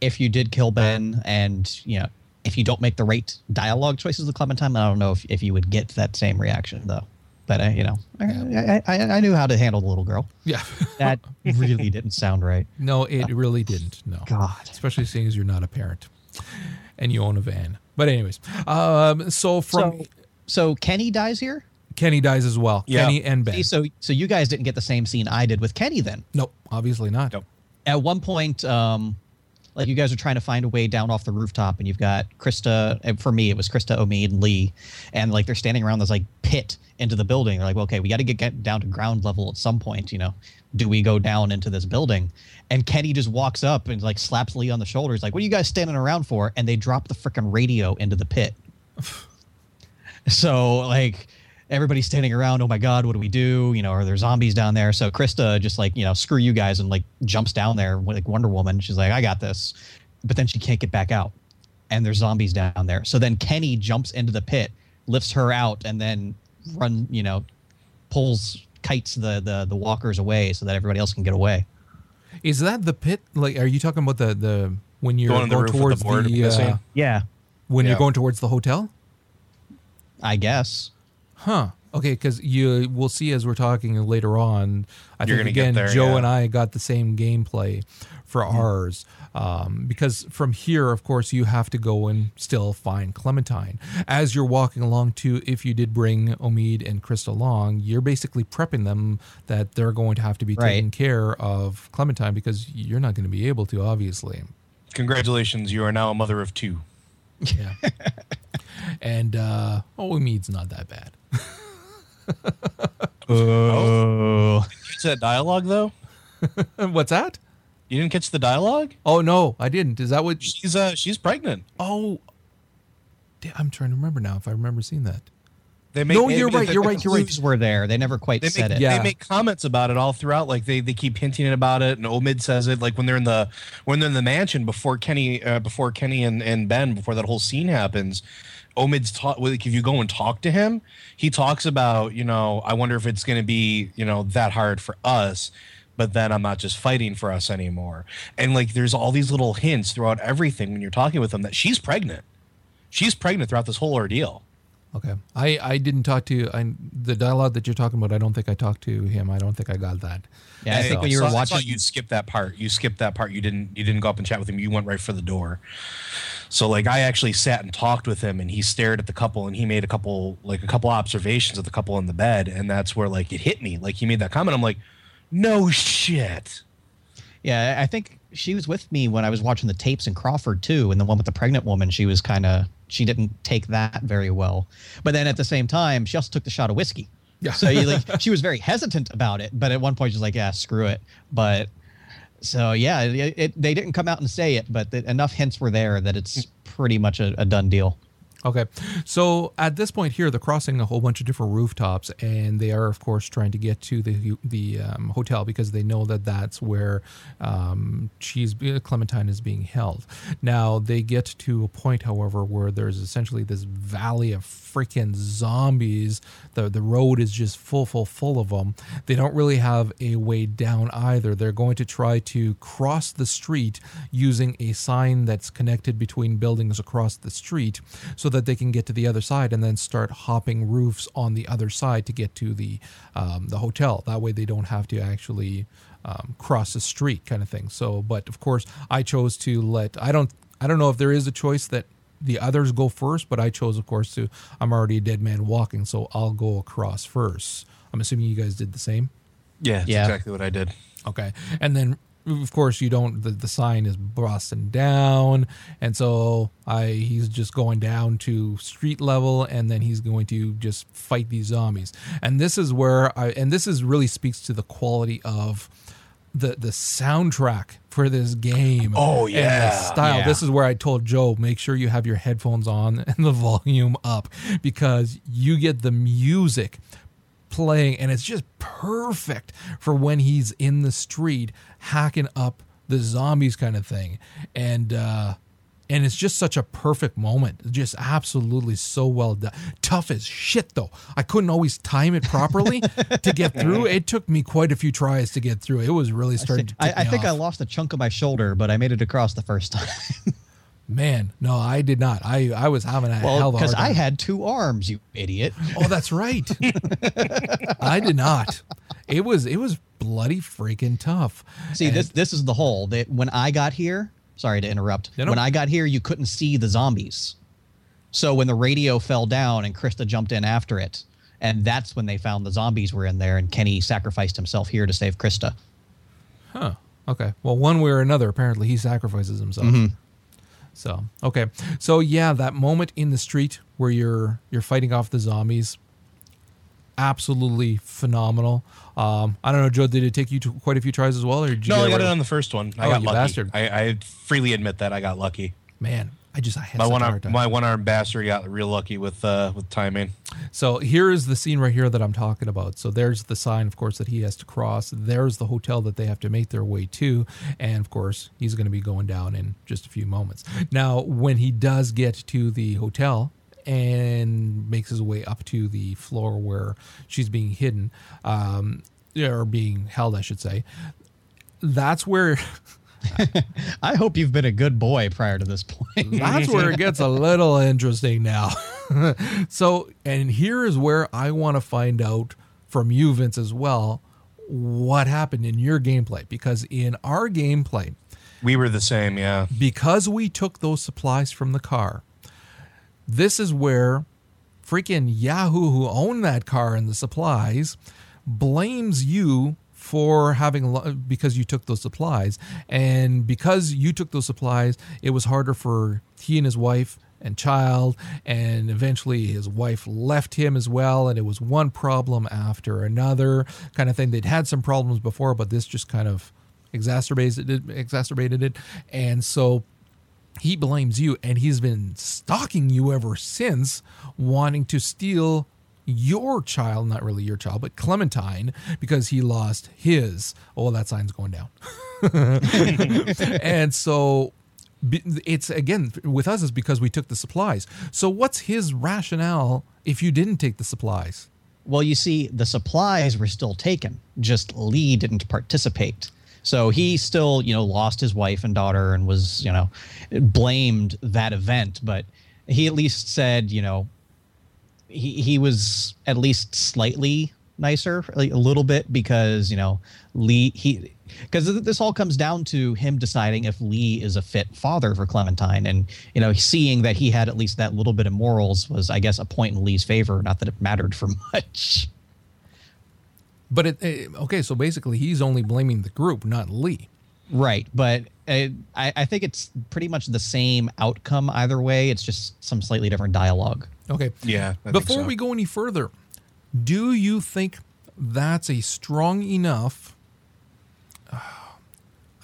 if you did kill Ben and you know if you don't make the right dialogue choices with Clementine, I don't know if, if you would get that same reaction though. But I, you know, I, I, I knew how to handle the little girl. Yeah. <laughs> That really didn't sound right. no, it really didn't. No. God. Especially seeing as you're not a parent and you own a van. But, anyways, um, so from So, so Kenny dies here. Kenny dies as well. Yeah. Kenny and Ben. See, so so you guys didn't get the same scene I did with Kenny then. nope, obviously not. Nope. At one point, um, like you guys are trying to find a way down off the rooftop, and you've got Krista. And for me, it was Krista, Omid, and Lee, and like they're standing around this like pit into the building. They're like, well, okay, we got to get, get down to ground level at some point. You know, do we go down into this building? And Kenny just walks up and like slaps Lee on the shoulder. He's like, "What are you guys standing around for?" And they drop the freaking radio into the pit. <sighs> <laughs> so like everybody's standing around. Oh my god, what do we do? You know, are there zombies down there? So Krista just like you know, screw you guys, and like jumps down there like Wonder Woman. She's like, I got this, but then she can't get back out, and there's zombies down there. So then Kenny jumps into the pit, lifts her out, and then run. You know, pulls kites the the the walkers away so that everybody else can get away. Is that the pit? Like, are you talking about the the when you're Going going, on the roof the towards the, uh, Yeah, when Yeah. you're going towards the hotel? I guess. Huh. Okay, because you will see as we're talking later on. I You're think again, there, Joe yeah. and I got the same gameplay for ours. Um, because from here, of course, you have to go and still find Clementine. As you're walking along, too, if you did bring Omid and Chris along, you're basically prepping them that they're going to have to be Right. taking care of Clementine because you're not going to be able to, obviously. Congratulations, you are now a mother of two. Yeah. <laughs> and uh, oh, Omid's not that bad. Oh, <laughs> did Catch that dialogue though? <laughs> What's that? You didn't catch the dialogue? Oh no, I didn't. Is that what? She's uh she's pregnant. Oh, I'm trying to remember now if I remember seeing that. They make No, they- you're they- right, they- you're right, you're right. clues were there. They never quite They said make, it. Yeah. they make comments about it all throughout. Like they, they keep hinting about it, and Omid says it. Like when they're in the when they're in the mansion before Kenny uh, before Kenny and, and Ben before that whole scene happens. Omid's taught like if you go and talk to him, he talks about you know I wonder if it's going to be you know that hard for us, but then I'm not just fighting for us anymore. And like there's all these little hints throughout everything when you're talking with him that she's pregnant. She's pregnant throughout this whole ordeal. Okay, I I didn't talk to you. I the dialogue that you're talking about. I don't think I talked to him. I don't think I got that. Yeah, I Hey, think when you were so I saw watching, you skipped that part. You skipped that part. You didn't. You didn't go up and chat with him. You went right for the door. So like, I actually sat and talked with him, and he stared at the couple, and he made a couple like a couple observations of the couple in the bed, and that's where like it hit me. Like he made that comment. I'm like, no shit. yeah, I think she was with me when I was watching the tapes in Crawford too, and the one with the pregnant woman. She was kind of she didn't take that very well, but then at the same time, she also took the shot of whiskey. Yeah. So you like <laughs> she was very hesitant about it, but at one point she's like, "Yeah, screw it." But so yeah, it, it, they didn't come out and say it, but the, enough hints were there that it's pretty much a, a done deal. Okay, so at this point here, they're crossing a whole bunch of different rooftops, and they are, of course, trying to get to the the um, hotel because they know that that's where um, she's Clementine is being held. Now they get to a point, however, where there's essentially this valley of freaking zombies. The The road is just full, full, full of them. They don't really have a way down either. They're going to try to cross the street using a sign that's connected between buildings across the street, so that they can get to the other side and then start hopping roofs on the other side to get to the um, the hotel. That way, they don't have to actually um, cross the street, kind of thing. So, but of course, I chose to let. I don't. I don't know if there is a choice that the others go first, but I chose, of course, to. I'm already a dead man walking, so I'll go across first. I'm assuming you guys did the same. Yeah, that's Yeah. exactly what I did. Okay. And then of course you don't the, the sign is busting down and so I he's just going down to street level and then he's going to just fight these zombies. And this is where I and this is really speaks to the quality of the the soundtrack for this game. Oh, and the yeah. style. Yeah. This is where I told Joe make sure you have your headphones on <laughs> and the volume up because you get the music playing and it's just perfect for when he's in the street hacking up the zombies kind of thing and uh and it's just such a perfect moment just absolutely so well done tough as shit though i couldn't always time it properly <laughs> to get through it took me quite a few tries to get through it was really starting to I, I me think I lost a chunk of my shoulder, but I made it across the first time. <laughs> man no i did not i i was having a hell of a because I had two arms, you idiot. Oh, that's right. <laughs> I did not. It was it was bloody freaking tough. See, And- this this is the hole that when I got here. Sorry to interrupt. No, no. When I got here, you couldn't see the zombies. So when the radio fell down and Krista jumped in after it, and that's when they found the zombies were in there, and Kenny sacrificed himself here to save Krista. Huh. Okay. Well, one way or another, apparently he sacrifices himself. Mm-hmm. So okay. So yeah, that moment in the street where you're you're fighting off the zombies, absolutely phenomenal. Um, I don't know, Joe. Did it take you to quite a few tries as well, or did you No, get I got right- it on the first one. I Oh, got lucky. bastard. I, I freely admit that I got lucky. Man, I just I had My one arm, my one arm bastard got real lucky with uh, with timing. So here is the scene right here that I'm talking about. So there's the sign, of course, that he has to cross. There's the hotel that they have to make their way to. And of course, he's going to be going down in just a few moments. Now, when he does get to the hotel and makes his way up to the floor where she's being hidden, um, or being held, I should say, that's where. <laughs> I hope you've been a good boy prior to this point. <laughs> That's where it gets a little interesting now. <laughs> so, and here is where I want to find out from you, Vince, as well, what happened in your gameplay. Because in our gameplay, We were the same, yeah. because we took those supplies from the car, this is where freaking Yahoo, who owned that car and the supplies, blames you for having because you took those supplies. And because you took those supplies it was harder for he and his wife and child and eventually his wife left him as well and it was one problem after another kind of thing. They'd had some problems before but this just kind of exacerbated it exacerbated it. And so he blames you and he's been stalking you ever since wanting to steal your child not really your child but clementine because he lost his oh that sign's going down <laughs> and so it's again with us is because we took the supplies so what's his rationale if you didn't take the supplies Well, you see, the supplies were still taken. Just Lee didn't participate. So he still, you know, lost his wife and daughter and was, you know, blamed that event. But he at least said, you know, he he was at least slightly nicer, like a little bit, because you know Lee he because this all comes down to him deciding if Lee is a fit father for Clementine, and you know seeing that he had at least that little bit of morals was, I guess, a point in Lee's favor. Not that it mattered for <laughs> much. But it, eh, okay so basically he's only blaming the group not lee Right, but uh, I, I think it's pretty much the same outcome either way. It's just some slightly different dialogue. okay Yeah. I think Before so. we go any further, do you think that's a strong enough? <sighs> I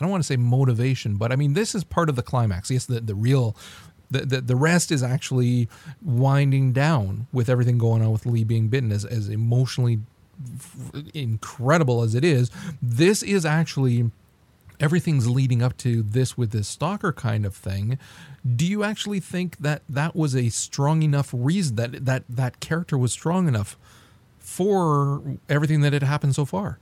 don't want to say motivation, but I mean this is part of the climax. Yes, the the real, the the, the rest is actually winding down with everything going on with Lee being bitten, as as emotionally f- incredible as it is. This is actually everything's leading up to this with this stalker kind of thing do you actually think that that was a strong enough reason that that that character was strong enough for everything that had happened so far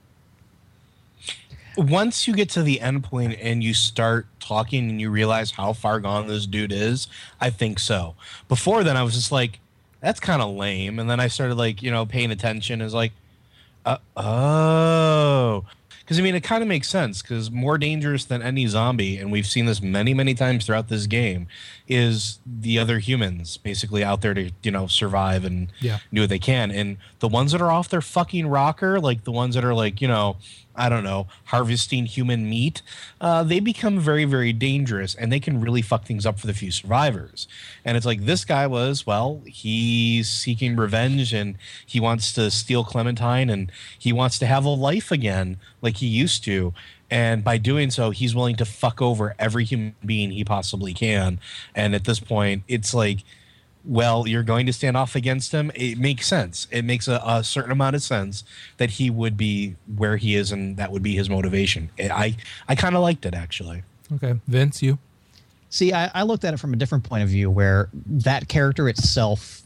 once you get to the end point and you start talking and you realize how far gone this dude is, I think so. Before then, I was just like, that's kind of lame. And then I started like, you know, paying attention. Is like, uh, oh, because I mean, it kind of makes sense. Because more dangerous than any zombie, and we've seen this many, many times throughout this game, is the other humans basically out there to you know survive and Yeah. do what they can. And the ones that are off their fucking rocker, like the ones that are like, you know, I don't know, harvesting human meat, uh, they become very, very dangerous and they can really fuck things up for the few survivors. And it's like this guy was, well, he's seeking revenge and he wants to steal Clementine and he wants to have a life again like he used to. And by doing so, he's willing to fuck over every human being he possibly can. And at this point, it's like, well, you're going to stand off against him. It makes sense. It makes a, a certain amount of sense that he would be where he is, and that would be his motivation. I I kind of liked it actually. okay vince you See, I, I looked at it from a different point of view where that character itself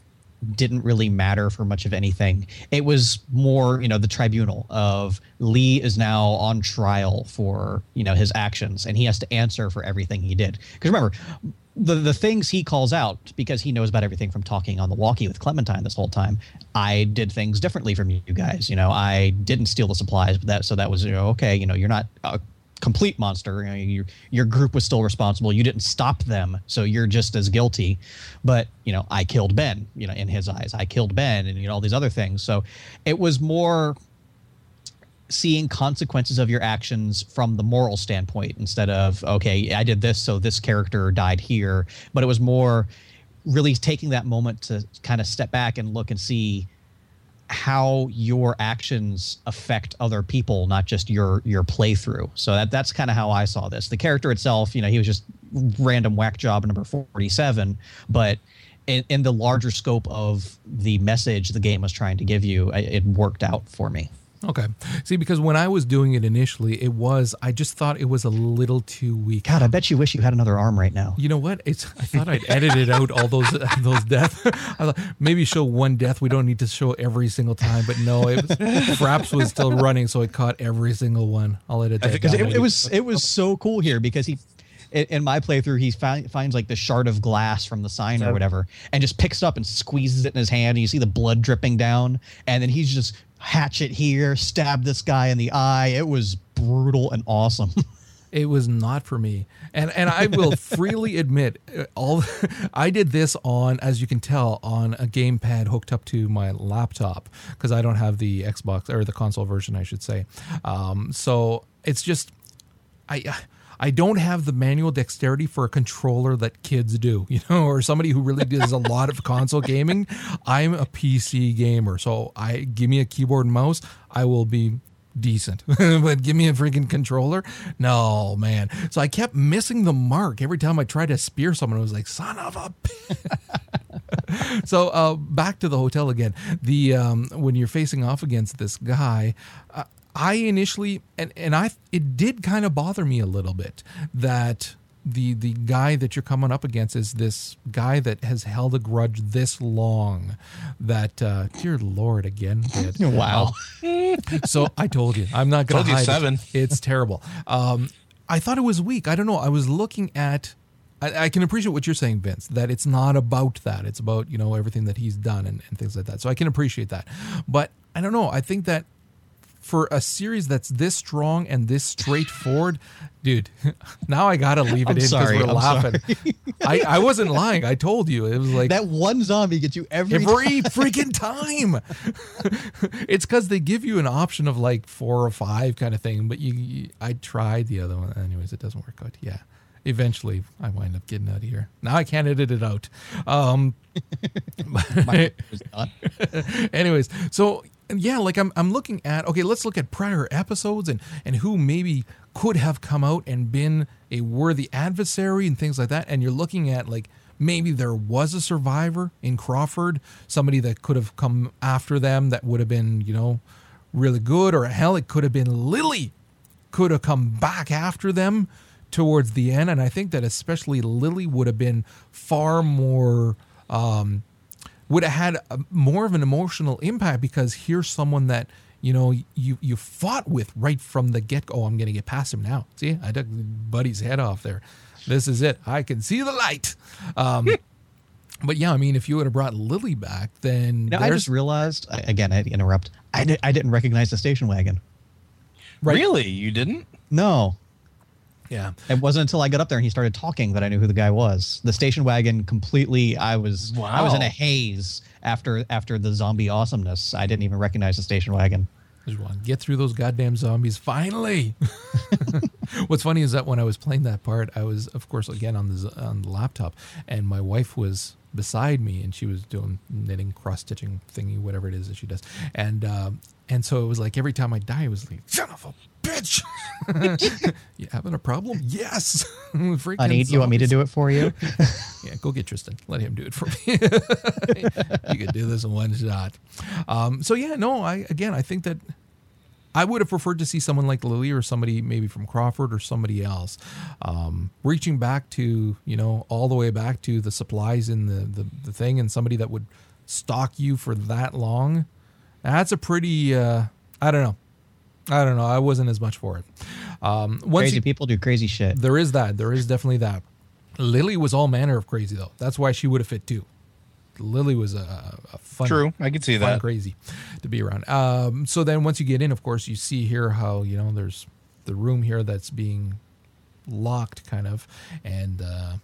didn't really matter for much of anything. It was more, you know, the tribunal of Lee is now on trial for, you know, his actions and he has to answer for everything he did. Because remember, the the things he calls out because he knows about everything from talking on the walkie with Clementine this whole time. I did things differently from you guys. You know, I didn't steal the supplies, but that so that was you know okay. You know, you're not a complete monster. You know, your your group was still responsible. You didn't stop them, so you're just as guilty. But you know, I killed Ben. You know, in his eyes, I killed Ben, and you know all these other things. So it was more seeing consequences of your actions from the moral standpoint instead of okay i did this so this character died here but it was more really taking that moment to kind of step back and look and see how your actions affect other people not just your your playthrough. So that that's kind of how i saw this. The character itself you know he was just random whack job number 47 but in, in the larger scope of the message the game was trying to give you it worked out for me Okay. See, because when I was doing it initially, it was I just thought it was a little too weak. God, I bet you wish you had another arm right now. You know what? It's I thought I'd edited out all those <laughs> those deaths. I thought maybe show one death. We don't need to show every single time. But no, it was Fraps was still running, so it caught every single one. I'll edit that. Because it, it was it was so cool here because he in my playthrough, he fi- finds like the shard of glass from the sign or whatever, and just picks it up and squeezes it in his hand. And you see the blood dripping down, and then he's just hatchet here, stab this guy in the eye. It was brutal and awesome. <laughs> it was not for me and and i will <laughs> freely admit uh, all <laughs> i did this on as you can tell on a gamepad hooked up to my laptop because i don't have the xbox or the console version i should say um, so it's just i I don't have the manual dexterity for a controller that kids do, <laughs> you know, or somebody who really does a lot of console gaming. I'm a PC gamer, so I give me a keyboard and mouse, I will be decent. <laughs> but give me a freaking controller. No, man. So I kept missing the mark every time I tried to spear someone. I was like, son of a. <laughs> so uh, back to the hotel again. The um, when you're facing off against this guy, uh, I initially and and I it did kind of bother me a little bit that the the guy that you're coming up against is this guy that has held a grudge this long that uh dear lord again did. <laughs> wow so i told you i'm not gonna told hide you seven it. it's terrible um i thought it was weak i don't know i was looking at I, I, can appreciate what you're saying, Vince, that it's not about that. It's about, you know, everything that he's done and, and things like that. So I can appreciate that. But I don't know. I think that for a series that's this strong and this straightforward, dude. <laughs> Now I gotta leave it I'm in because we're I'm laughing. I, I wasn't lying. I told you it was like that one zombie gets you every every time. <laughs> freaking time. <laughs> it's because they give you an option of like four or five kind of thing, but you, you I tried the other one. Anyways, it doesn't work out. Yeah eventually I wind up getting out of here. Now I can't edit it out. Um, anyways, so yeah, like I'm I'm looking at okay, let's look at prior episodes and and who maybe could have come out and been a worthy adversary and things like that. And you're looking at like maybe there was a survivor in Crawford, somebody that could have come after them that would have been, you know, really good, or hell, it could have been Lilly could have come back after them towards the end. And I think that especially Lilly would have been far more um, would have had a, more of an emotional impact because here's someone that you know you you fought with right from the get go. Oh, I'm going to get past him now. See, I took Buddy's head off there. This is it. I can see the light. Um, <laughs> but yeah, I mean, if you would have brought Lilly back, then you know, I just realized again. I had to interrupt. I did, I didn't recognize the station wagon. Right. Really, you didn't? No, yeah. It wasn't until I got up there and he started talking that I knew who the guy was. The station wagon completely I was wow. I was in a haze after after the zombie awesomeness. I didn't even recognize the station wagon. Get through those goddamn zombies finally. <laughs> What's funny is that when I was playing that part, I was of course again on the on the laptop and my wife was beside me and she was doing knitting cross stitching thingy whatever it is that she does and uh, and so it was like every time I die it was like son of a bitch. <laughs> you having a problem? Yes. <laughs> I need. You want me to do it for you? <laughs> yeah, go get Tristan. Let him do it for me. you could do this in one shot. Um, so yeah, no. I again, I think that I would have preferred to see someone like Lilly or somebody maybe from Crawford or somebody else, um, reaching back to you know all the way back to the supplies in the, the the thing and somebody that would stalk you for that long. That's a pretty. Uh, I don't know. I don't know. I wasn't as much for it. Um, crazy you, people do crazy shit. There is that. There is definitely that. Lilly was all manner of crazy though. That's why she would have fit too. Lilly was a, a fun. True, I can see that. Crazy to be around. Um, so then once you get in, of course, you see here how you know there's the room here that's being locked, kind of, and uh,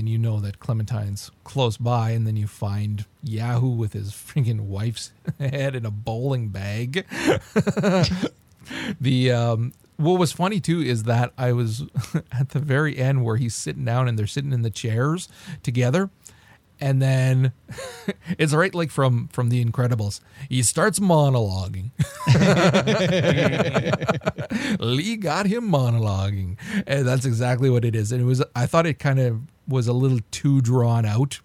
and you know that Clementine's close by, and then you find Yahoo with his freaking wife's <laughs> head in a bowling bag. <laughs> the um, what was funny too is that I was <laughs> at the very end where he's sitting down and they're sitting in the chairs together, and then <laughs> it's right like from from The Incredibles. He starts monologuing. <laughs> Lee got him monologuing, and that's exactly what it is. And it was I thought it kind of was a little too drawn out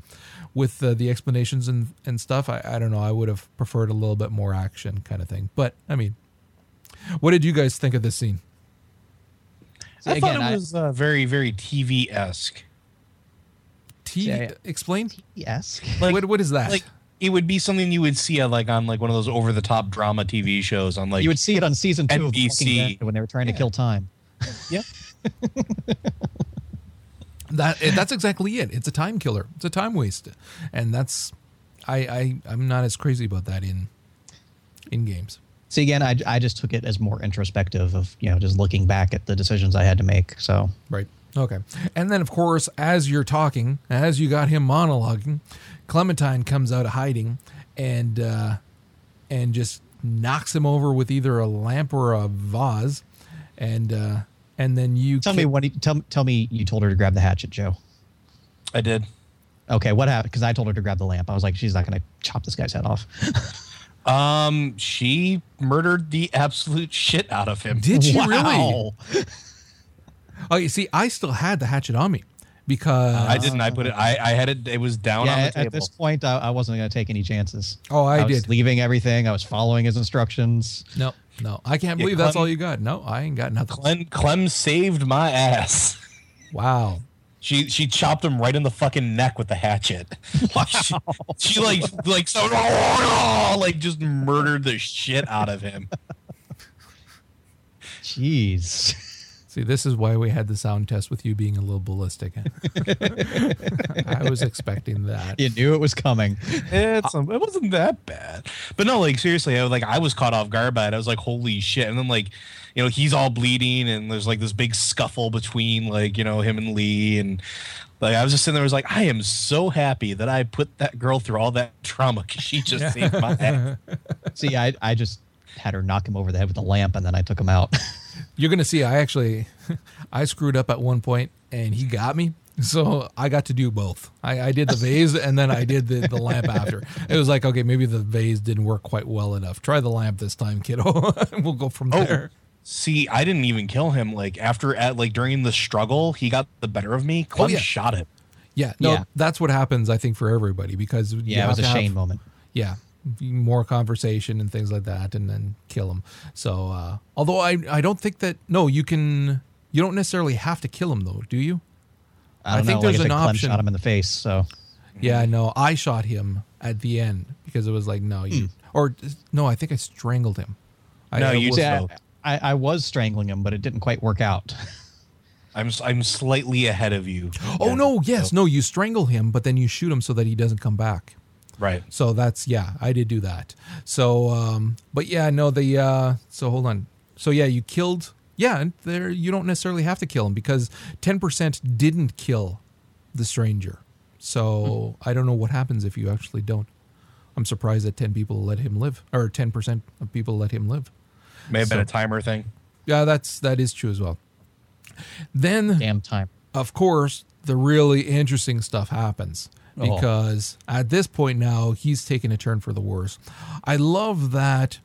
with uh, the explanations and and stuff. I, I don't know. I would have preferred a little bit more action kind of thing. But I mean, what did you guys think of this scene? I Again, thought it I- was uh, very, very TV esque. T Yeah, yeah. explain. Yes. Like, what what is that? like it would be something you would see like on like one of those over the top drama TV shows on like you would see it on season two of NBC. Walking when they were trying to kill time. yeah. <laughs> that eh, that's exactly it. It's a time killer. It's a time waste, and that's I I I'm not as crazy about that in in games. See, again, I, I just took it as more introspective of you know just looking back at the decisions I had to make. So Right. Okay. And then, of course, as you're talking, as you got him monologuing, Clementine comes out of hiding and uh, and just knocks him over with either a lamp or a vase, and uh, and then you tell ki- me what he, tell tell me you told her to grab the hatchet, Joe. I did. Okay, what happened? Because I told her to grab the lamp. I was like, she's not going to chop this guy's head off. <laughs> Um, she murdered the absolute shit out of him. Did she really? <laughs> Wow. Oh, you see, I still had the hatchet on me because I didn't. I put it. I, I had it. It was down on the at, table. at this point, I, I wasn't going to take any chances. Oh, I was did. leaving everything. I was following his instructions. no, no, I can't Yeah, believe that's all you got. No, I ain't got nothing. Clem, Clem saved my ass. <laughs> Wow. She she chopped him right in the fucking neck with the hatchet. <laughs> She, she like like so like just murdered the shit out of him. <laughs> Jeez. See, this is why we had the sound test with you being a little ballistic. <laughs> I was expecting that. You knew it was coming. It's um, it wasn't that bad, but no, like seriously, I was like I was caught off guard by it. I was like, holy shit! And then like, you know, he's all bleeding, and there's like this big scuffle between like you know him and Lee, and like I was just sitting there, I was like, I am so happy that I put that girl through all that trauma because she just saved my <laughs> ass. See, I, I just had her knock him over the head with a lamp, and then I took him out. <laughs> You're gonna see. I actually, <laughs> I screwed up at one point, and he got me. So I got to do both. I, I did the vase, <laughs> and then I did the, the lamp after. It was like, okay, maybe the vase didn't work quite well enough. Try the lamp this time, kiddo. <laughs> we'll go from Oh, there. see, I didn't even kill him. Like after at like during the struggle, he got the better of me. Oh, Clem yeah. shot him. Yeah, no, Yeah. that's what happens. I think for everybody because yeah, it was a to have- Shane moment. yeah more conversation and things like that and then kill him so uh although i i don't think that no you can you don't necessarily have to kill him though do you I, I don't think know, there's like I an Clem option. shot him in the face. So yeah no i shot him at the end because it was like no you or no i think i strangled him I, No, I you was- See, I, I, I was strangling him, but it didn't quite work out. <laughs> I'm s- I'm slightly ahead of you. oh Yeah. no yes no you strangle him but then you shoot him so that he doesn't come back Right. So that's yeah, I did do that. So um but yeah, no the uh so hold on. So yeah, you killed yeah, and there you don't necessarily have to kill him because 10% didn't kill the stranger. So I don't know what happens if you actually don't. I'm surprised that 10 people let him live or 10% of people let him live. May have been a timer thing. Yeah, that's that is true as well. Then Damn time. of course, the really interesting stuff happens Oh. because at this point now he's taking a turn for the worse. I love that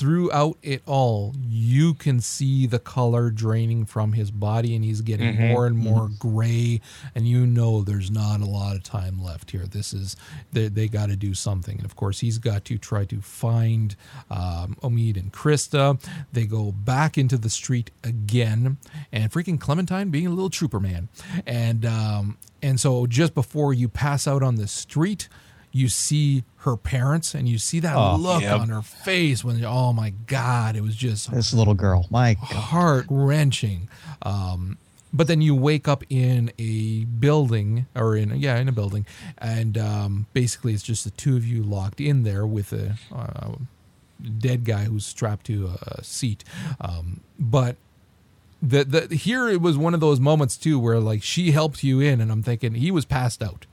throughout it all, you can see the color draining from his body and he's getting more and more gray. And you know there's not a lot of time left here. This is, they, they got to do something. And of course, he's got to try to find um, Omid and Krista. They go back into the street again. And freaking Clementine being a little trooper man. And, um, and so just before you pass out on the street, you see her parents and you see that Oh, look yep. on her face when oh my god it was just This little girl. My heart wrenching um but then you wake up in a building or in yeah in a building and um basically it's just the two of you locked in there with a uh, dead guy who's strapped to a seat um but the, the here it was one of those moments too where like she helped you in and i'm thinking he was passed out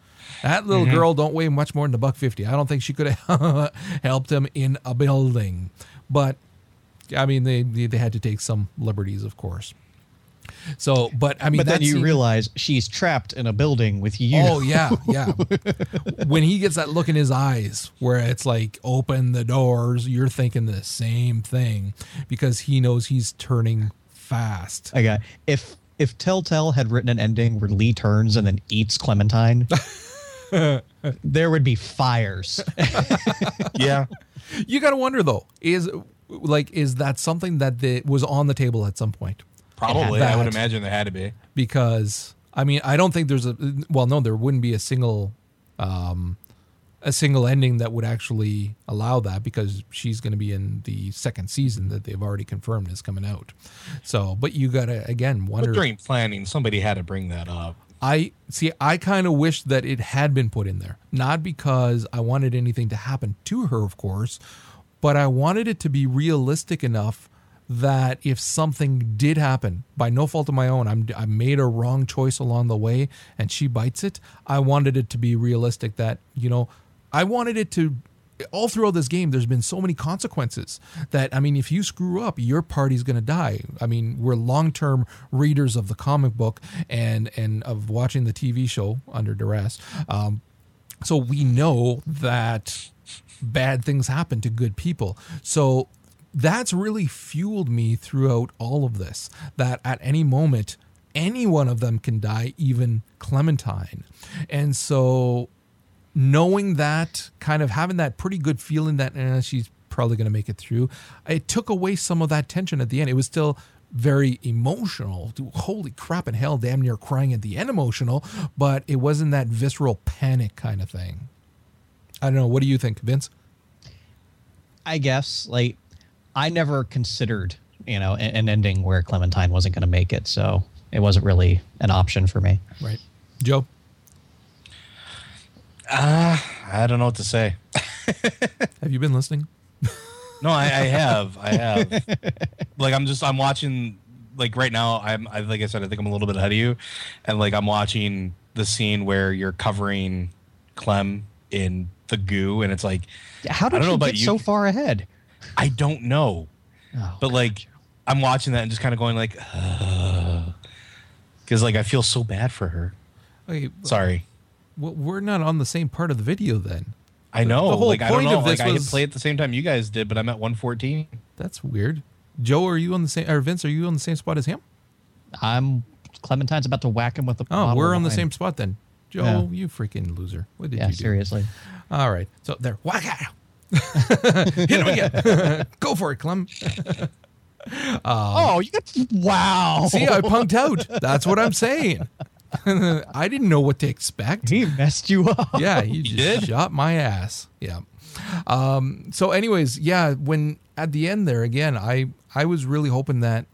that little mm-hmm. girl don't weigh much more than a buck 50 i don't think she could have <laughs> helped him in a building but I mean, they they they had to take some liberties, of course. So, but I mean, but then you scene- realize she's trapped in a building with you. Oh yeah, <laughs> yeah. when he gets that look in his eyes, where it's like open the doors, you're thinking the same thing because he knows he's turning fast. I got if if Telltale had written an ending where Lee turns and then eats Clementine, <laughs> there would be fires. <laughs> Yeah. You got to wonder though, is like is that something that the, was on the table at some point? Probably. I would imagine there had to be. because I mean I don't think there's a well no there wouldn't be a single um a single ending that would actually allow that because she's going to be in the second season that they've already confirmed is coming out. So, but you got to again wonder But during planning, somebody had to bring that up. I see I kind of wish that it had been put in there. Not because I wanted anything to happen to her of course, but I wanted it to be realistic enough that if something did happen by no fault of my own, I'm I made a wrong choice along the way and she bites it, I wanted it to be realistic that, you know, I wanted it to all throughout this game there's been so many consequences that i mean if you screw up your party's going to die. I mean we're long-term readers of the comic book and and of watching the tv show under duress. Um, so we know that bad things happen to good people. So that's really fueled me throughout all of this that at any moment any one of them can die even clementine. And so knowing that, kind of having that pretty good feeling that eh, she's probably going to make it through, it took away some of that tension at the end. It was still very emotional. Holy crap and hell, damn near crying at the end emotional, but it wasn't that visceral panic kind of thing. I don't know. What do you think, Vince? I guess like I never considered you know an, an ending where Clementine wasn't going to make it, so it wasn't really an option for me. Right. Joe? Ah, I don't know what to say. <laughs> Have you been listening? <laughs> No, I, I have. I have. like I'm just I'm watching like right now I'm I like I said I think I'm a little bit ahead of you, and like I'm watching the scene where you're covering Clem in the goo, and it's like How I did don't know you about get you. so far ahead? I don't know, Oh, but like I'm watching that and just kind of going like, because like I feel so bad for her. Okay, Sorry. Well, we're not on the same part of the video then. I know. the whole like I don't point know. of this like I was- hit play at the same time you guys did, but I'm at 114. That's weird. Joe, are you on the same, or Vince, are you on the same spot as him? I'm Clementine's about to whack him with the. Oh, we're on the same spot then. Joe, Yeah. you freaking loser. What did Yeah, you do? seriously. All right. So there. Whack out. <laughs> Hit him again. <laughs> Go for it, Clem. <laughs> Um, oh, you got wow. See, I punked out. That's what I'm saying. <laughs> I didn't know what to expect. he messed you up. Yeah, you just did? shot my ass. Yeah. Um, so, anyways, yeah, when at the end there again, I I was really hoping that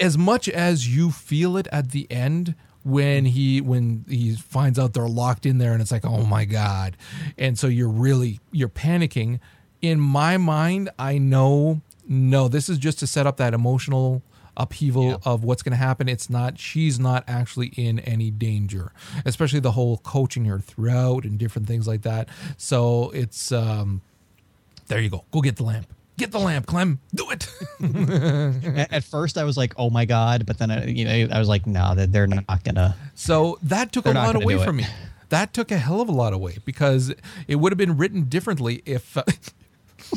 as much as you feel it at the end when he when he finds out they're locked in there and it's like oh my god and so you're really you're panicking in my mind i know no this is just to set up that emotional upheaval Yeah. of what's going to happen it's not she's not actually in any danger especially the whole coaching her throughout and different things like that so it's um there you go go get the lamp get the lamp clem do it <laughs> At, at first, I was like, "Oh my god," but then I, you know, I was like, "No, that they're not gonna." So that took a lot away from me. That took a hell of a lot away because it would have been written differently if. Uh, <laughs>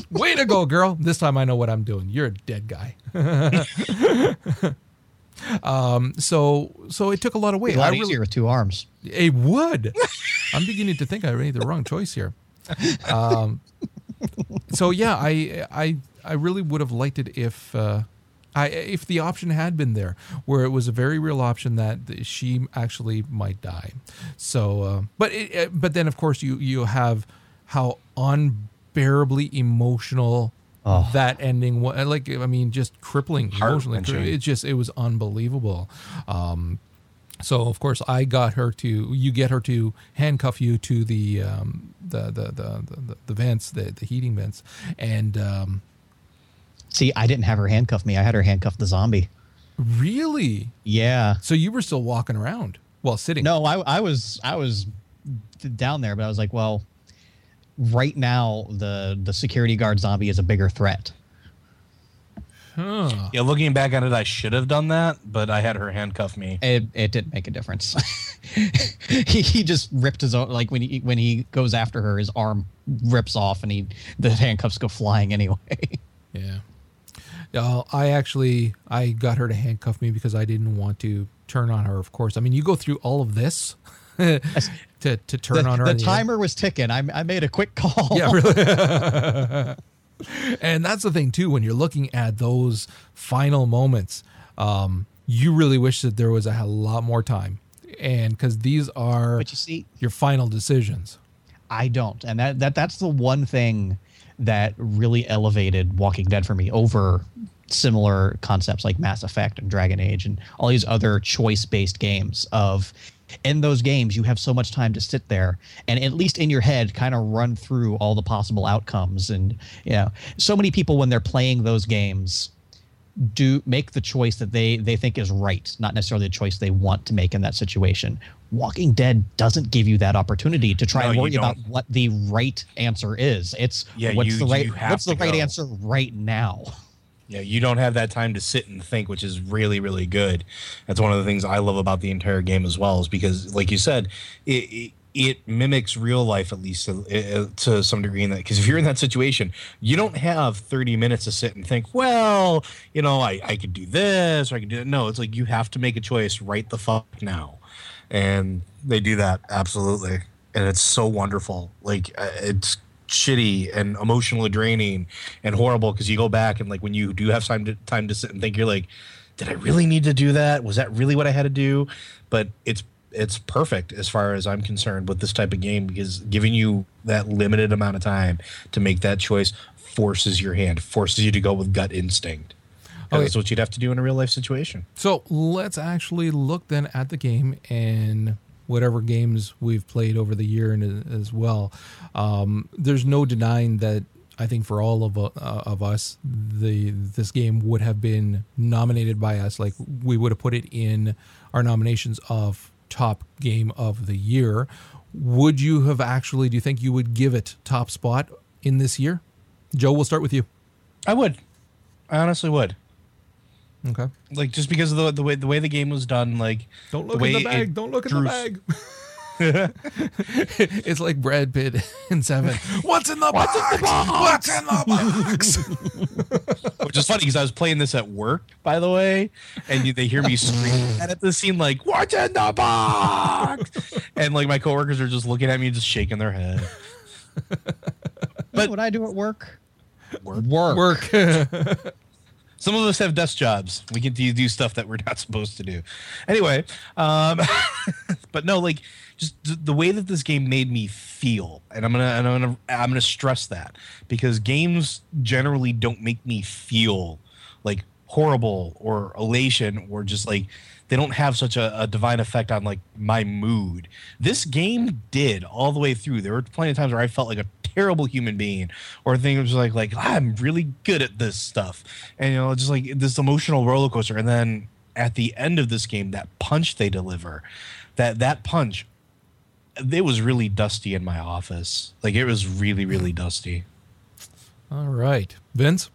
way to go, girl! This time I know what I'm doing. You're a dead guy. <laughs> um. So so it took a lot away. A lot I really- easier with two arms. it would. I'm beginning to think I made the wrong choice here. Um, so yeah, I I I really would have liked it if uh, I if the option had been there, where it was a very real option that she actually might die. So, uh, but it, but then of course you you have how unbearably emotional. Oh. That ending, wa- like I mean, just crippling emotionally. It just it was unbelievable. Um, so of course I got her to you get her to handcuff you to the um, the, the, the the the vents the the heating vents and um, See, I didn't have her handcuff me. I had her handcuff the zombie. really Yeah. so you were still walking around well sitting No, I, I was I was down there, but I was like, well, right now the the security guard zombie is a bigger threat. Huh. Yeah, looking back at it, I should have done that, but I had her handcuff me. It, it didn't make a difference. <laughs> he, he just ripped his own like when he when he goes after her, his arm rips off and he the handcuffs go flying anyway. <laughs> Yeah. Uh, I actually I got her to handcuff me because I didn't want to turn on her. Of course, I mean you go through all of this to to turn the, on her. the timer was ticking. I, I made a quick call. Yeah, <laughs> really. <laughs> and that's the thing too. When you're looking at those final moments, um, you really wish that there was a lot more time, and because these are But you see, your final decisions. I don't, and that that that's the one thing that really elevated Walking Dead for me over similar concepts like Mass Effect and Dragon Age and all these other choice-based games. Of in those games, you have so much time to sit there and at least in your head, kind of run through all the possible outcomes. And you know, so many people when they're playing those games do make the choice that they they think is right, not necessarily the choice they want to make in that situation. Walking Dead doesn't give you that opportunity to try No, and worry about what the right answer is. It's Yeah, what's you- the right what's the to right answer right now. Yeah, you don't have that time to sit and think, which is really, really good. That's one of the things I love about the entire game as well, is because, like you said, it it, it mimics real life at least to, uh, to some degree. In that, because if you're in that situation, you don't have 30 minutes to sit and think, well, you know, I I could do this or I could do that. No, it's like you have to make a choice right the fuck now, and they do that absolutely, and it's so wonderful. Like uh, it's shitty and emotionally draining and horrible because you go back and like when you do have time to time to sit and think you're like did i really need to do that? Was that really what i had to do? But it's it's perfect as far as i'm concerned with this type of game because giving you that limited amount of time to make that choice forces your hand forces you to go with gut instinct. Okay. that's what you'd have to do in a real life situation. So let's actually look then at the game and whatever games we've played over the year and as well. Um, there's no denying that I think for all of uh, of us, the this game would have been nominated by us. Like we would have put it in our nominations of top game of the year. Would you have actually? Do you think you would give it top spot in this year? Joe, we'll start with you. i would i honestly would Okay. like just because of the, the way the way the game was done like Don't look way in the bag. Don't look in the bag. <laughs> it's like Brad Pitt in Seven. <laughs> What's in the box? What's in the box? Which is funny because I was playing this at work, by the way, and they hear me screaming <laughs> at the scene like "What's in the box?" and like my coworkers are just looking at me, just shaking their head. But what I do at work? Work. Work. Work. Some of us have desk jobs. We get to do stuff that we're not <laughs> supposed to do. Anyway, um, <laughs> but no, like just the way that this game made me feel, and I'm gonna, and I'm gonna, I'm gonna stress that because games generally don't make me feel like horrible or elation or just like they don't have such a, a divine effect on like my mood. This game did all the way through. There were plenty of times where I felt like a terrible human being or things like like I'm really good at this stuff. And you know, just like this emotional roller coaster. And then at the end of this game, that punch they deliver, that that punch, it was really dusty in my office. Like it was really, really dusty. All right, Vince.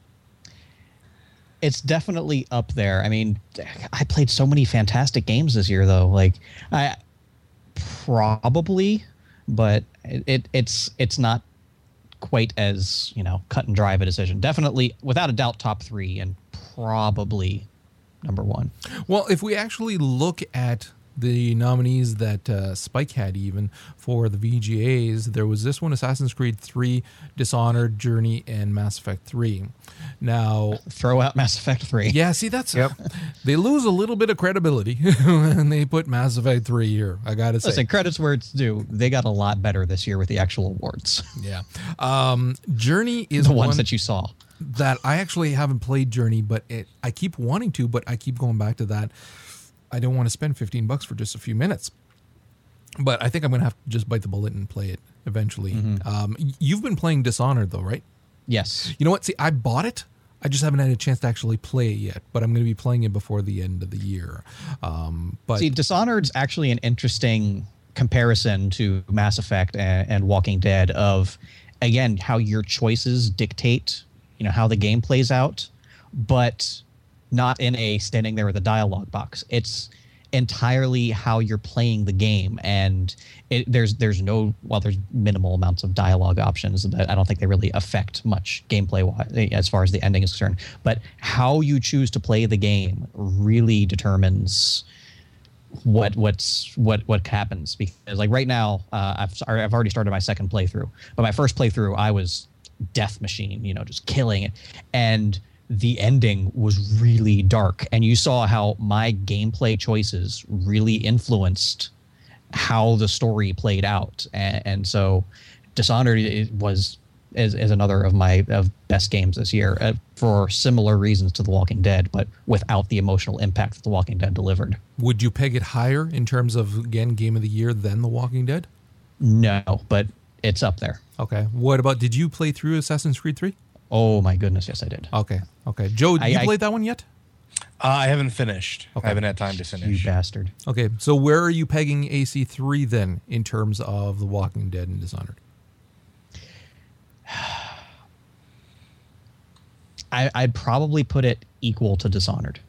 It's definitely up there. I mean, I played so many fantastic games this year, though. Like, I probably, but it, it it's it's not quite as you know cut and dry of a decision. Definitely, without a doubt, top three, and probably number one. Well, if we actually look at the nominees that uh, Spike had, even for the VGAs, there was this one Assassin's Creed 3, Dishonored, Journey, and Mass Effect 3. Now, Throw out Mass Effect three. yeah, see, that's. Yep. <laughs> They lose a little bit of credibility <laughs> when they put Mass Effect 3 here, I gotta say. Listen, credits where it's due. They got a lot better this year with the actual awards, <laughs> Yeah. Um, Journey is the one ones that you saw. that I actually haven't played Journey, but it I keep wanting to, but I keep going back to that. I don't want to spend 15 bucks for just a few minutes. But I think I'm going to have to just bite the bullet and play it eventually. Um, you've been playing Dishonored though, right? Yes. You know what? See, I bought it. I just haven't had a chance to actually play it yet, but I'm going to be playing it before the end of the year. Um, but See, Dishonored's actually an interesting comparison to Mass Effect and, and Walking Dead of again how your choices dictate, you know, how the game plays out. but not in a standing there with a dialogue box. It's entirely how you're playing the game. And it, there's there's no well there's minimal amounts of dialogue options that I don't think they really affect much gameplay as far as the ending is concerned. But how you choose to play the game really determines what what's what what happens. Because like right now uh, I've I've already started my second playthrough. But my first playthrough I was death machine you know just killing it. And the ending was really dark and you saw how my gameplay choices really influenced how the story played out. And, and so dishonored was is, is another of my of best games this year uh, for similar reasons to the walking dead but without the emotional impact that the walking dead delivered. Would you peg it higher in terms of again game of the year than the walking dead? No but it's up there. Okay. What about did you play through assassin's creed 3 Oh my goodness, yes, I did. Okay, okay. Joe, I, you I, played that one yet? Uh, I haven't finished. Okay. I haven't had time to finish. You bastard. Okay, so where are you pegging AC3 then in terms of The Walking Dead and Dishonored? <sighs> I, I'd probably put it equal to Dishonored.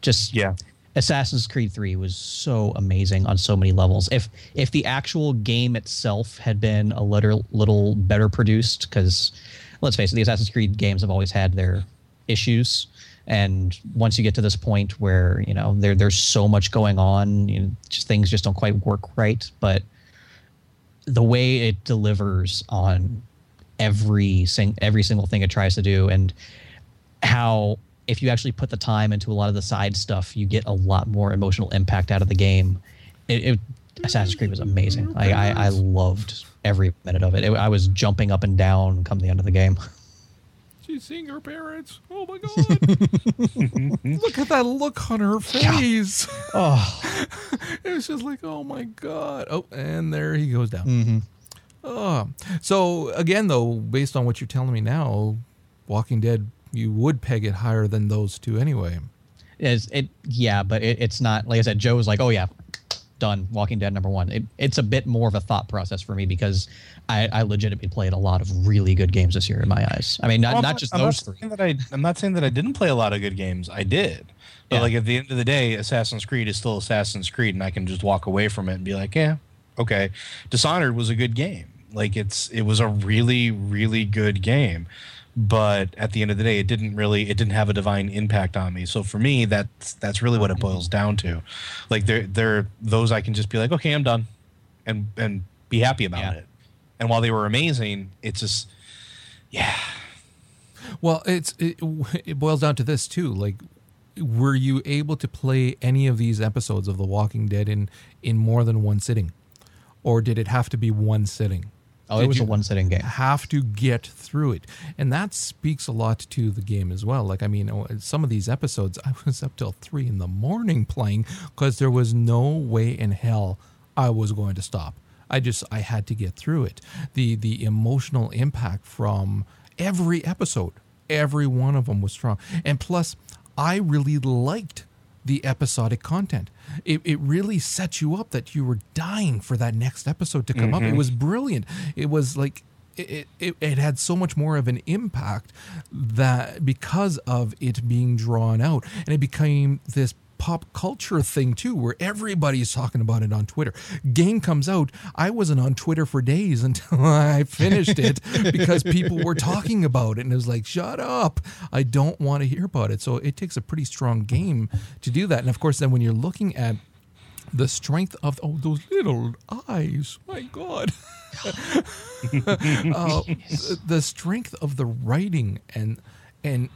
Just yeah. Assassin's Creed 3 was so amazing on so many levels. If if the actual game itself had been a little little better produced, because let's face it, the Assassin's Creed games have always had their issues. And once you get to this point where you know there there's so much going on, you know, just things just don't quite work right. But the way it delivers on every sing every single thing it tries to do, and how if you actually put the time into a lot of the side stuff, you get a lot more emotional impact out of the game. It, it Assassin's Creed was amazing. I, I, I loved every minute of it. it. I was jumping up and down come the end of the game. She's seeing her parents. Oh my god! <laughs> look at that look on her face. Oh, <laughs> it was just like, oh my god. Oh, and there he goes down. Mm-hmm. Oh, so again, though, based on what you're telling me now, Walking Dead, you would peg it higher than those two anyway. Is it? Yeah, but it, it's not. Like I said, Joe was like, "Oh yeah, done Walking Dead number one. It, it's a bit more of a thought process for me because I, I, legitimately played a lot of really good games this year in my eyes. I mean, not, well, not, just I'm those not three. That I, I'm not saying that I didn't play a lot of good games. I did. But yeah. like at the end of the day, Assassin's Creed is still Assassin's Creed, and I can just walk away from it and be like, yeah, okay. Dishonored was a good game. Like it's it was a really really good game but at the end of the day it didn't really it didn't have a divine impact on me. So for me that's that's really what it boils down to. Like there there those i can just be like okay i'm done and and be happy about yeah. it. And while they were amazing it's just yeah. Well it's it, it boils down to this too like were you able to play any of these episodes of the walking dead in in more than one sitting? Or did it have to be one sitting Oh, it was a one sitting game. I have to get through it, and that speaks a lot to the game as well. Like I mean, oh, some of these episodes, <laughs> I was up till three in the morning playing because there was no way in hell I was going to stop. I just I had to get through it. The the emotional impact from every episode, every one of them was strong, and plus I really liked the episodic content. It, it really set you up that you were dying for that next episode to come mm-hmm. up. It mm-hmm. was brilliant. It was like it, it, it had so much more of an impact that because of it being drawn out and it became this pop culture thing too, where everybody's talking about it on Twitter. Game comes out, I wasn't on Twitter for days <laughs> until I finished it <laughs> because people were talking about it, and it was like, shut up, I don't want to hear about it. So it takes a pretty strong game to do that, and of course, then when you're looking at the strength of oh those little eyes, my God. <laughs> uh, the strength of the writing and and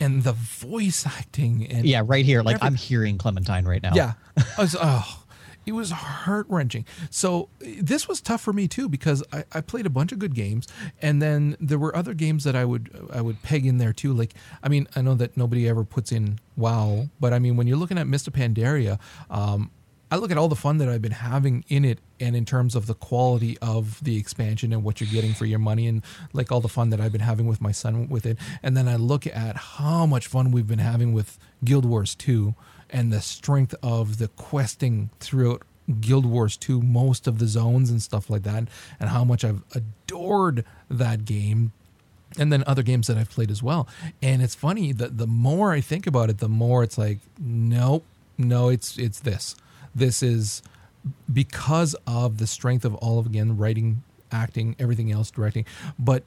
and the voice acting and yeah, right here, like every, I'm hearing Clementine right now. Yeah, <laughs> was, oh, it was heart wrenching. So this was tough for me too because I, I, played a bunch of good games, and then there were other games that I would I would peg in there too. Like I mean, I know that nobody ever puts in WoW, but I mean when you're looking at Mists of Pandaria, um, I look at all the fun that I've been having in it and in terms of the quality of the expansion and what you're getting for your money and like all the fun that I've been having with my son with it. And then I look at how much fun we've been having with Guild Wars 2 and the strength of the questing throughout Guild Wars 2, most of the zones and stuff like that, and how much I've adored that game and then other games that I've played as well. And it's funny that the more I think about it, the more it's like, nope, no, it's it's this. This is because of the strength of all of again writing, acting, everything else, directing, but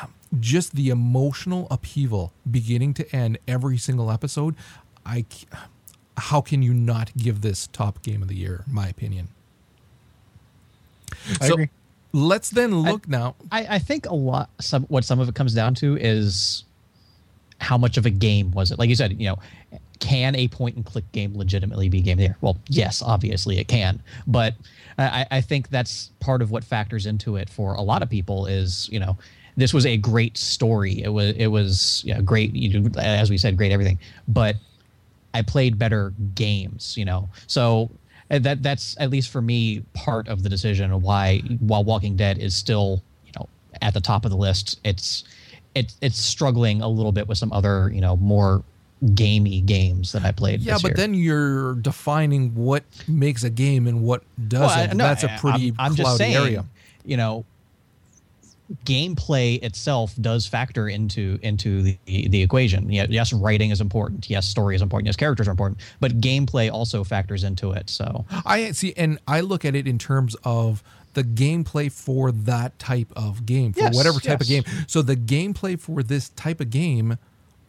um, just the emotional upheaval beginning to end every single episode. I how can you not give this top game of the year? My opinion. I so agree. let's then look now. I, I think a lot some what some of it comes down to is how much of a game was it? Like you said, you know, can a point and click game legitimately be game of the year? Well, yes, obviously it can. But I, I think that's part of what factors into it for a lot of people is, you know, this was a great story. It was it was great, you know, as we said, great everything. But I played better games, you know. So uh, that that's at least for me part of the decision why while Walking Dead is still you know at the top of the list, it's it's it's struggling a little bit with some other you know more gamey games that I played. Yeah, but year. then you're defining what makes a game and what doesn't. Well, I- no, That's a pretty I'm, I'm cloudy just saying, area. You know, gameplay itself does factor into into the, the equation. Yeah, yes, writing is important. Yes, story is important. Yes, characters are important. But gameplay also factors into it. So I see, and I look at it in terms of the gameplay for that type of game, for Yes, whatever type of game. So the gameplay for this type of game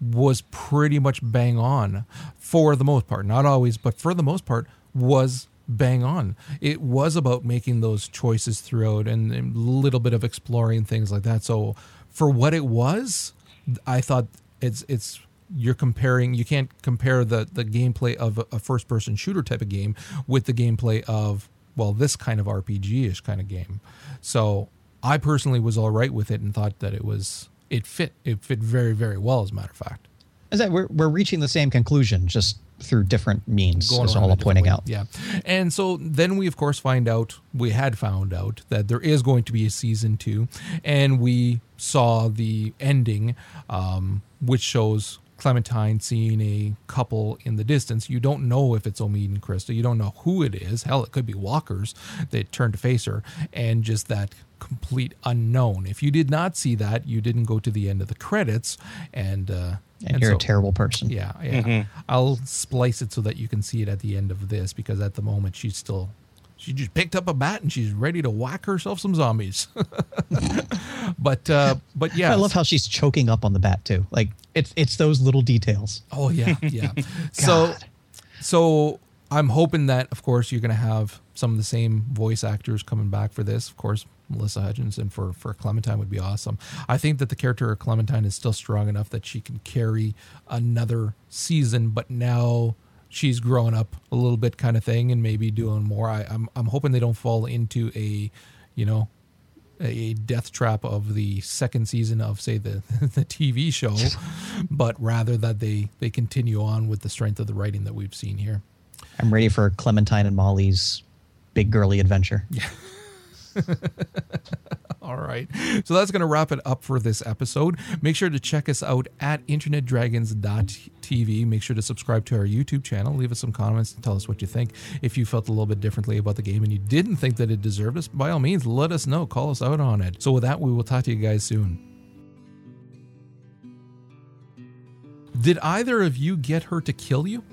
was pretty much bang on for the most part. Not always, but for the most part, was bang on. It was about making those choices throughout and a little bit of exploring things like that. So for what it was, I thought it's it's you're comparing you can't compare the the gameplay of a first person shooter type of game with the gameplay of well this kind of RPG-ish kind of game. So I personally was all right with it and thought that it was it fit it fit very very well as a matter of fact. is that we're we're reaching the same conclusion just through different means. going Is all I'm pointing way. out. Yeah. And so then we, of course, find out, we had found out that there is going to be a season two. And we saw the ending, um, which shows Clementine seeing a couple in the distance. You don't know if it's Omid and Krista. You don't know who it is. Hell, it could be walkers that turn to face her. And just that complete unknown. If you did not see that, you didn't go to the end of the credits. And, uh, And, you're so- a terrible person. yeah, yeah. I'll splice it so that you can see it at the end of this because at the moment she's still she just picked up a bat and she's ready to whack herself some zombies. <laughs> but uh but yeah. I love how she's choking up on the bat too. Like it's it's those little details. Oh yeah, yeah. <laughs> so so I'm hoping that of course you're going to have some of the same voice actors coming back for this. Of course, Melissa Hutchinson for for Clementine would be awesome. I think that the character of Clementine is still strong enough that she can carry another season, but now she's growing up a little bit kind of thing and maybe doing more. I, I'm I'm hoping they don't fall into a, you know, a death trap of the second season of say the <laughs> the TV show, <laughs> but rather that they they continue on with the strength of the writing that we've seen here. I'm ready for Clementine and Molly's big girly adventure. <laughs> All right. So that's going to wrap it up for this episode. Make sure to check us out at internetdragons.tv. Make sure to subscribe to our YouTube channel. Leave us some comments and tell us what you think. If you felt a little bit differently about the game and you didn't think that it deserved us, by all means, let us know. Call us out on it. So with that, we will talk to you guys soon. Did either of you get her to kill you?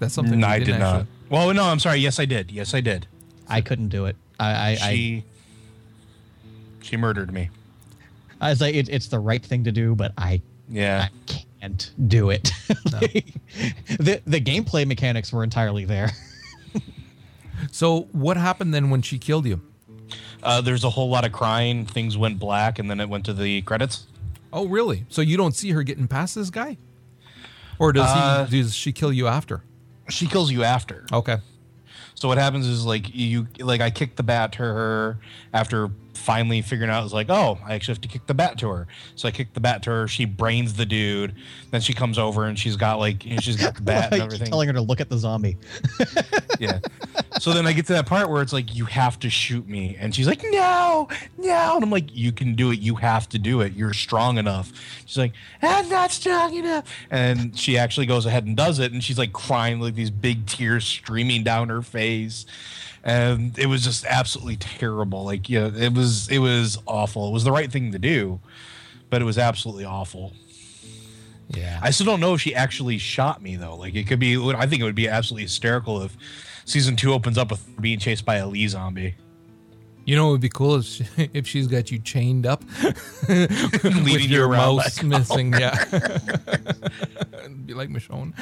That's something No, we I didn't did not. actually- Well, no, I'm sorry. Yes, I did. Yes, I did. I couldn't do it. I I, I, She she murdered me. I was like, it, it's the right thing to do, but I Yeah. I can't do it. <laughs> the the gameplay mechanics were entirely there. <laughs> So what happened then when she killed you? Uh, there's a whole lot of crying. Things went black, and then it went to the credits. Oh, really? So you don't see her getting past this guy, or does Uh, he? Does she kill you after? She kills you after. Okay. So what happens is like you like I kicked the bat to her after finally figuring out it's like oh I actually have to kick the bat to her. So I kick the bat to her. She brains the dude. Then she comes over and she's got like you know, she's got the <laughs> bat and everything. telling her to look at the zombie. <laughs> yeah. So then I get to that part where it's like you have to shoot me, and she's like no, no, and I'm like you can do it. You have to do it. You're strong enough. She's like I'm not strong enough, and she actually goes ahead and does it, and she's like crying like these big tears streaming down her face. And it was just absolutely terrible. Like, yeah, it was it was awful. It was the right thing to do, but it was absolutely awful. Yeah. I still don't know if she actually shot me though. Like it could be. I think it would be absolutely hysterical if season two opens up with being chased by a Lee zombie. You know, it would be cool if, she, <laughs> if she's got you chained up, <laughs> <laughs> with Leading your mouse missing. Yeah, be like Michonne.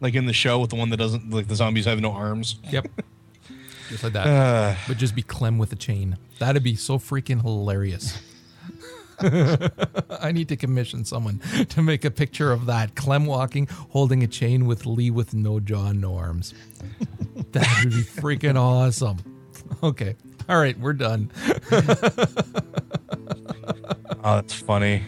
Like in the show with the one that doesn't like the zombies have no arms. Yep, <laughs> just like that. Uh, but just be Clem with a chain. That'd be so freaking hilarious. <laughs> I need to commission someone to make a picture of that. Clem walking, holding a chain with Lee with no jaw, no arms. <laughs> That would be freaking awesome. Okay. All right, we're done. oh, that's funny.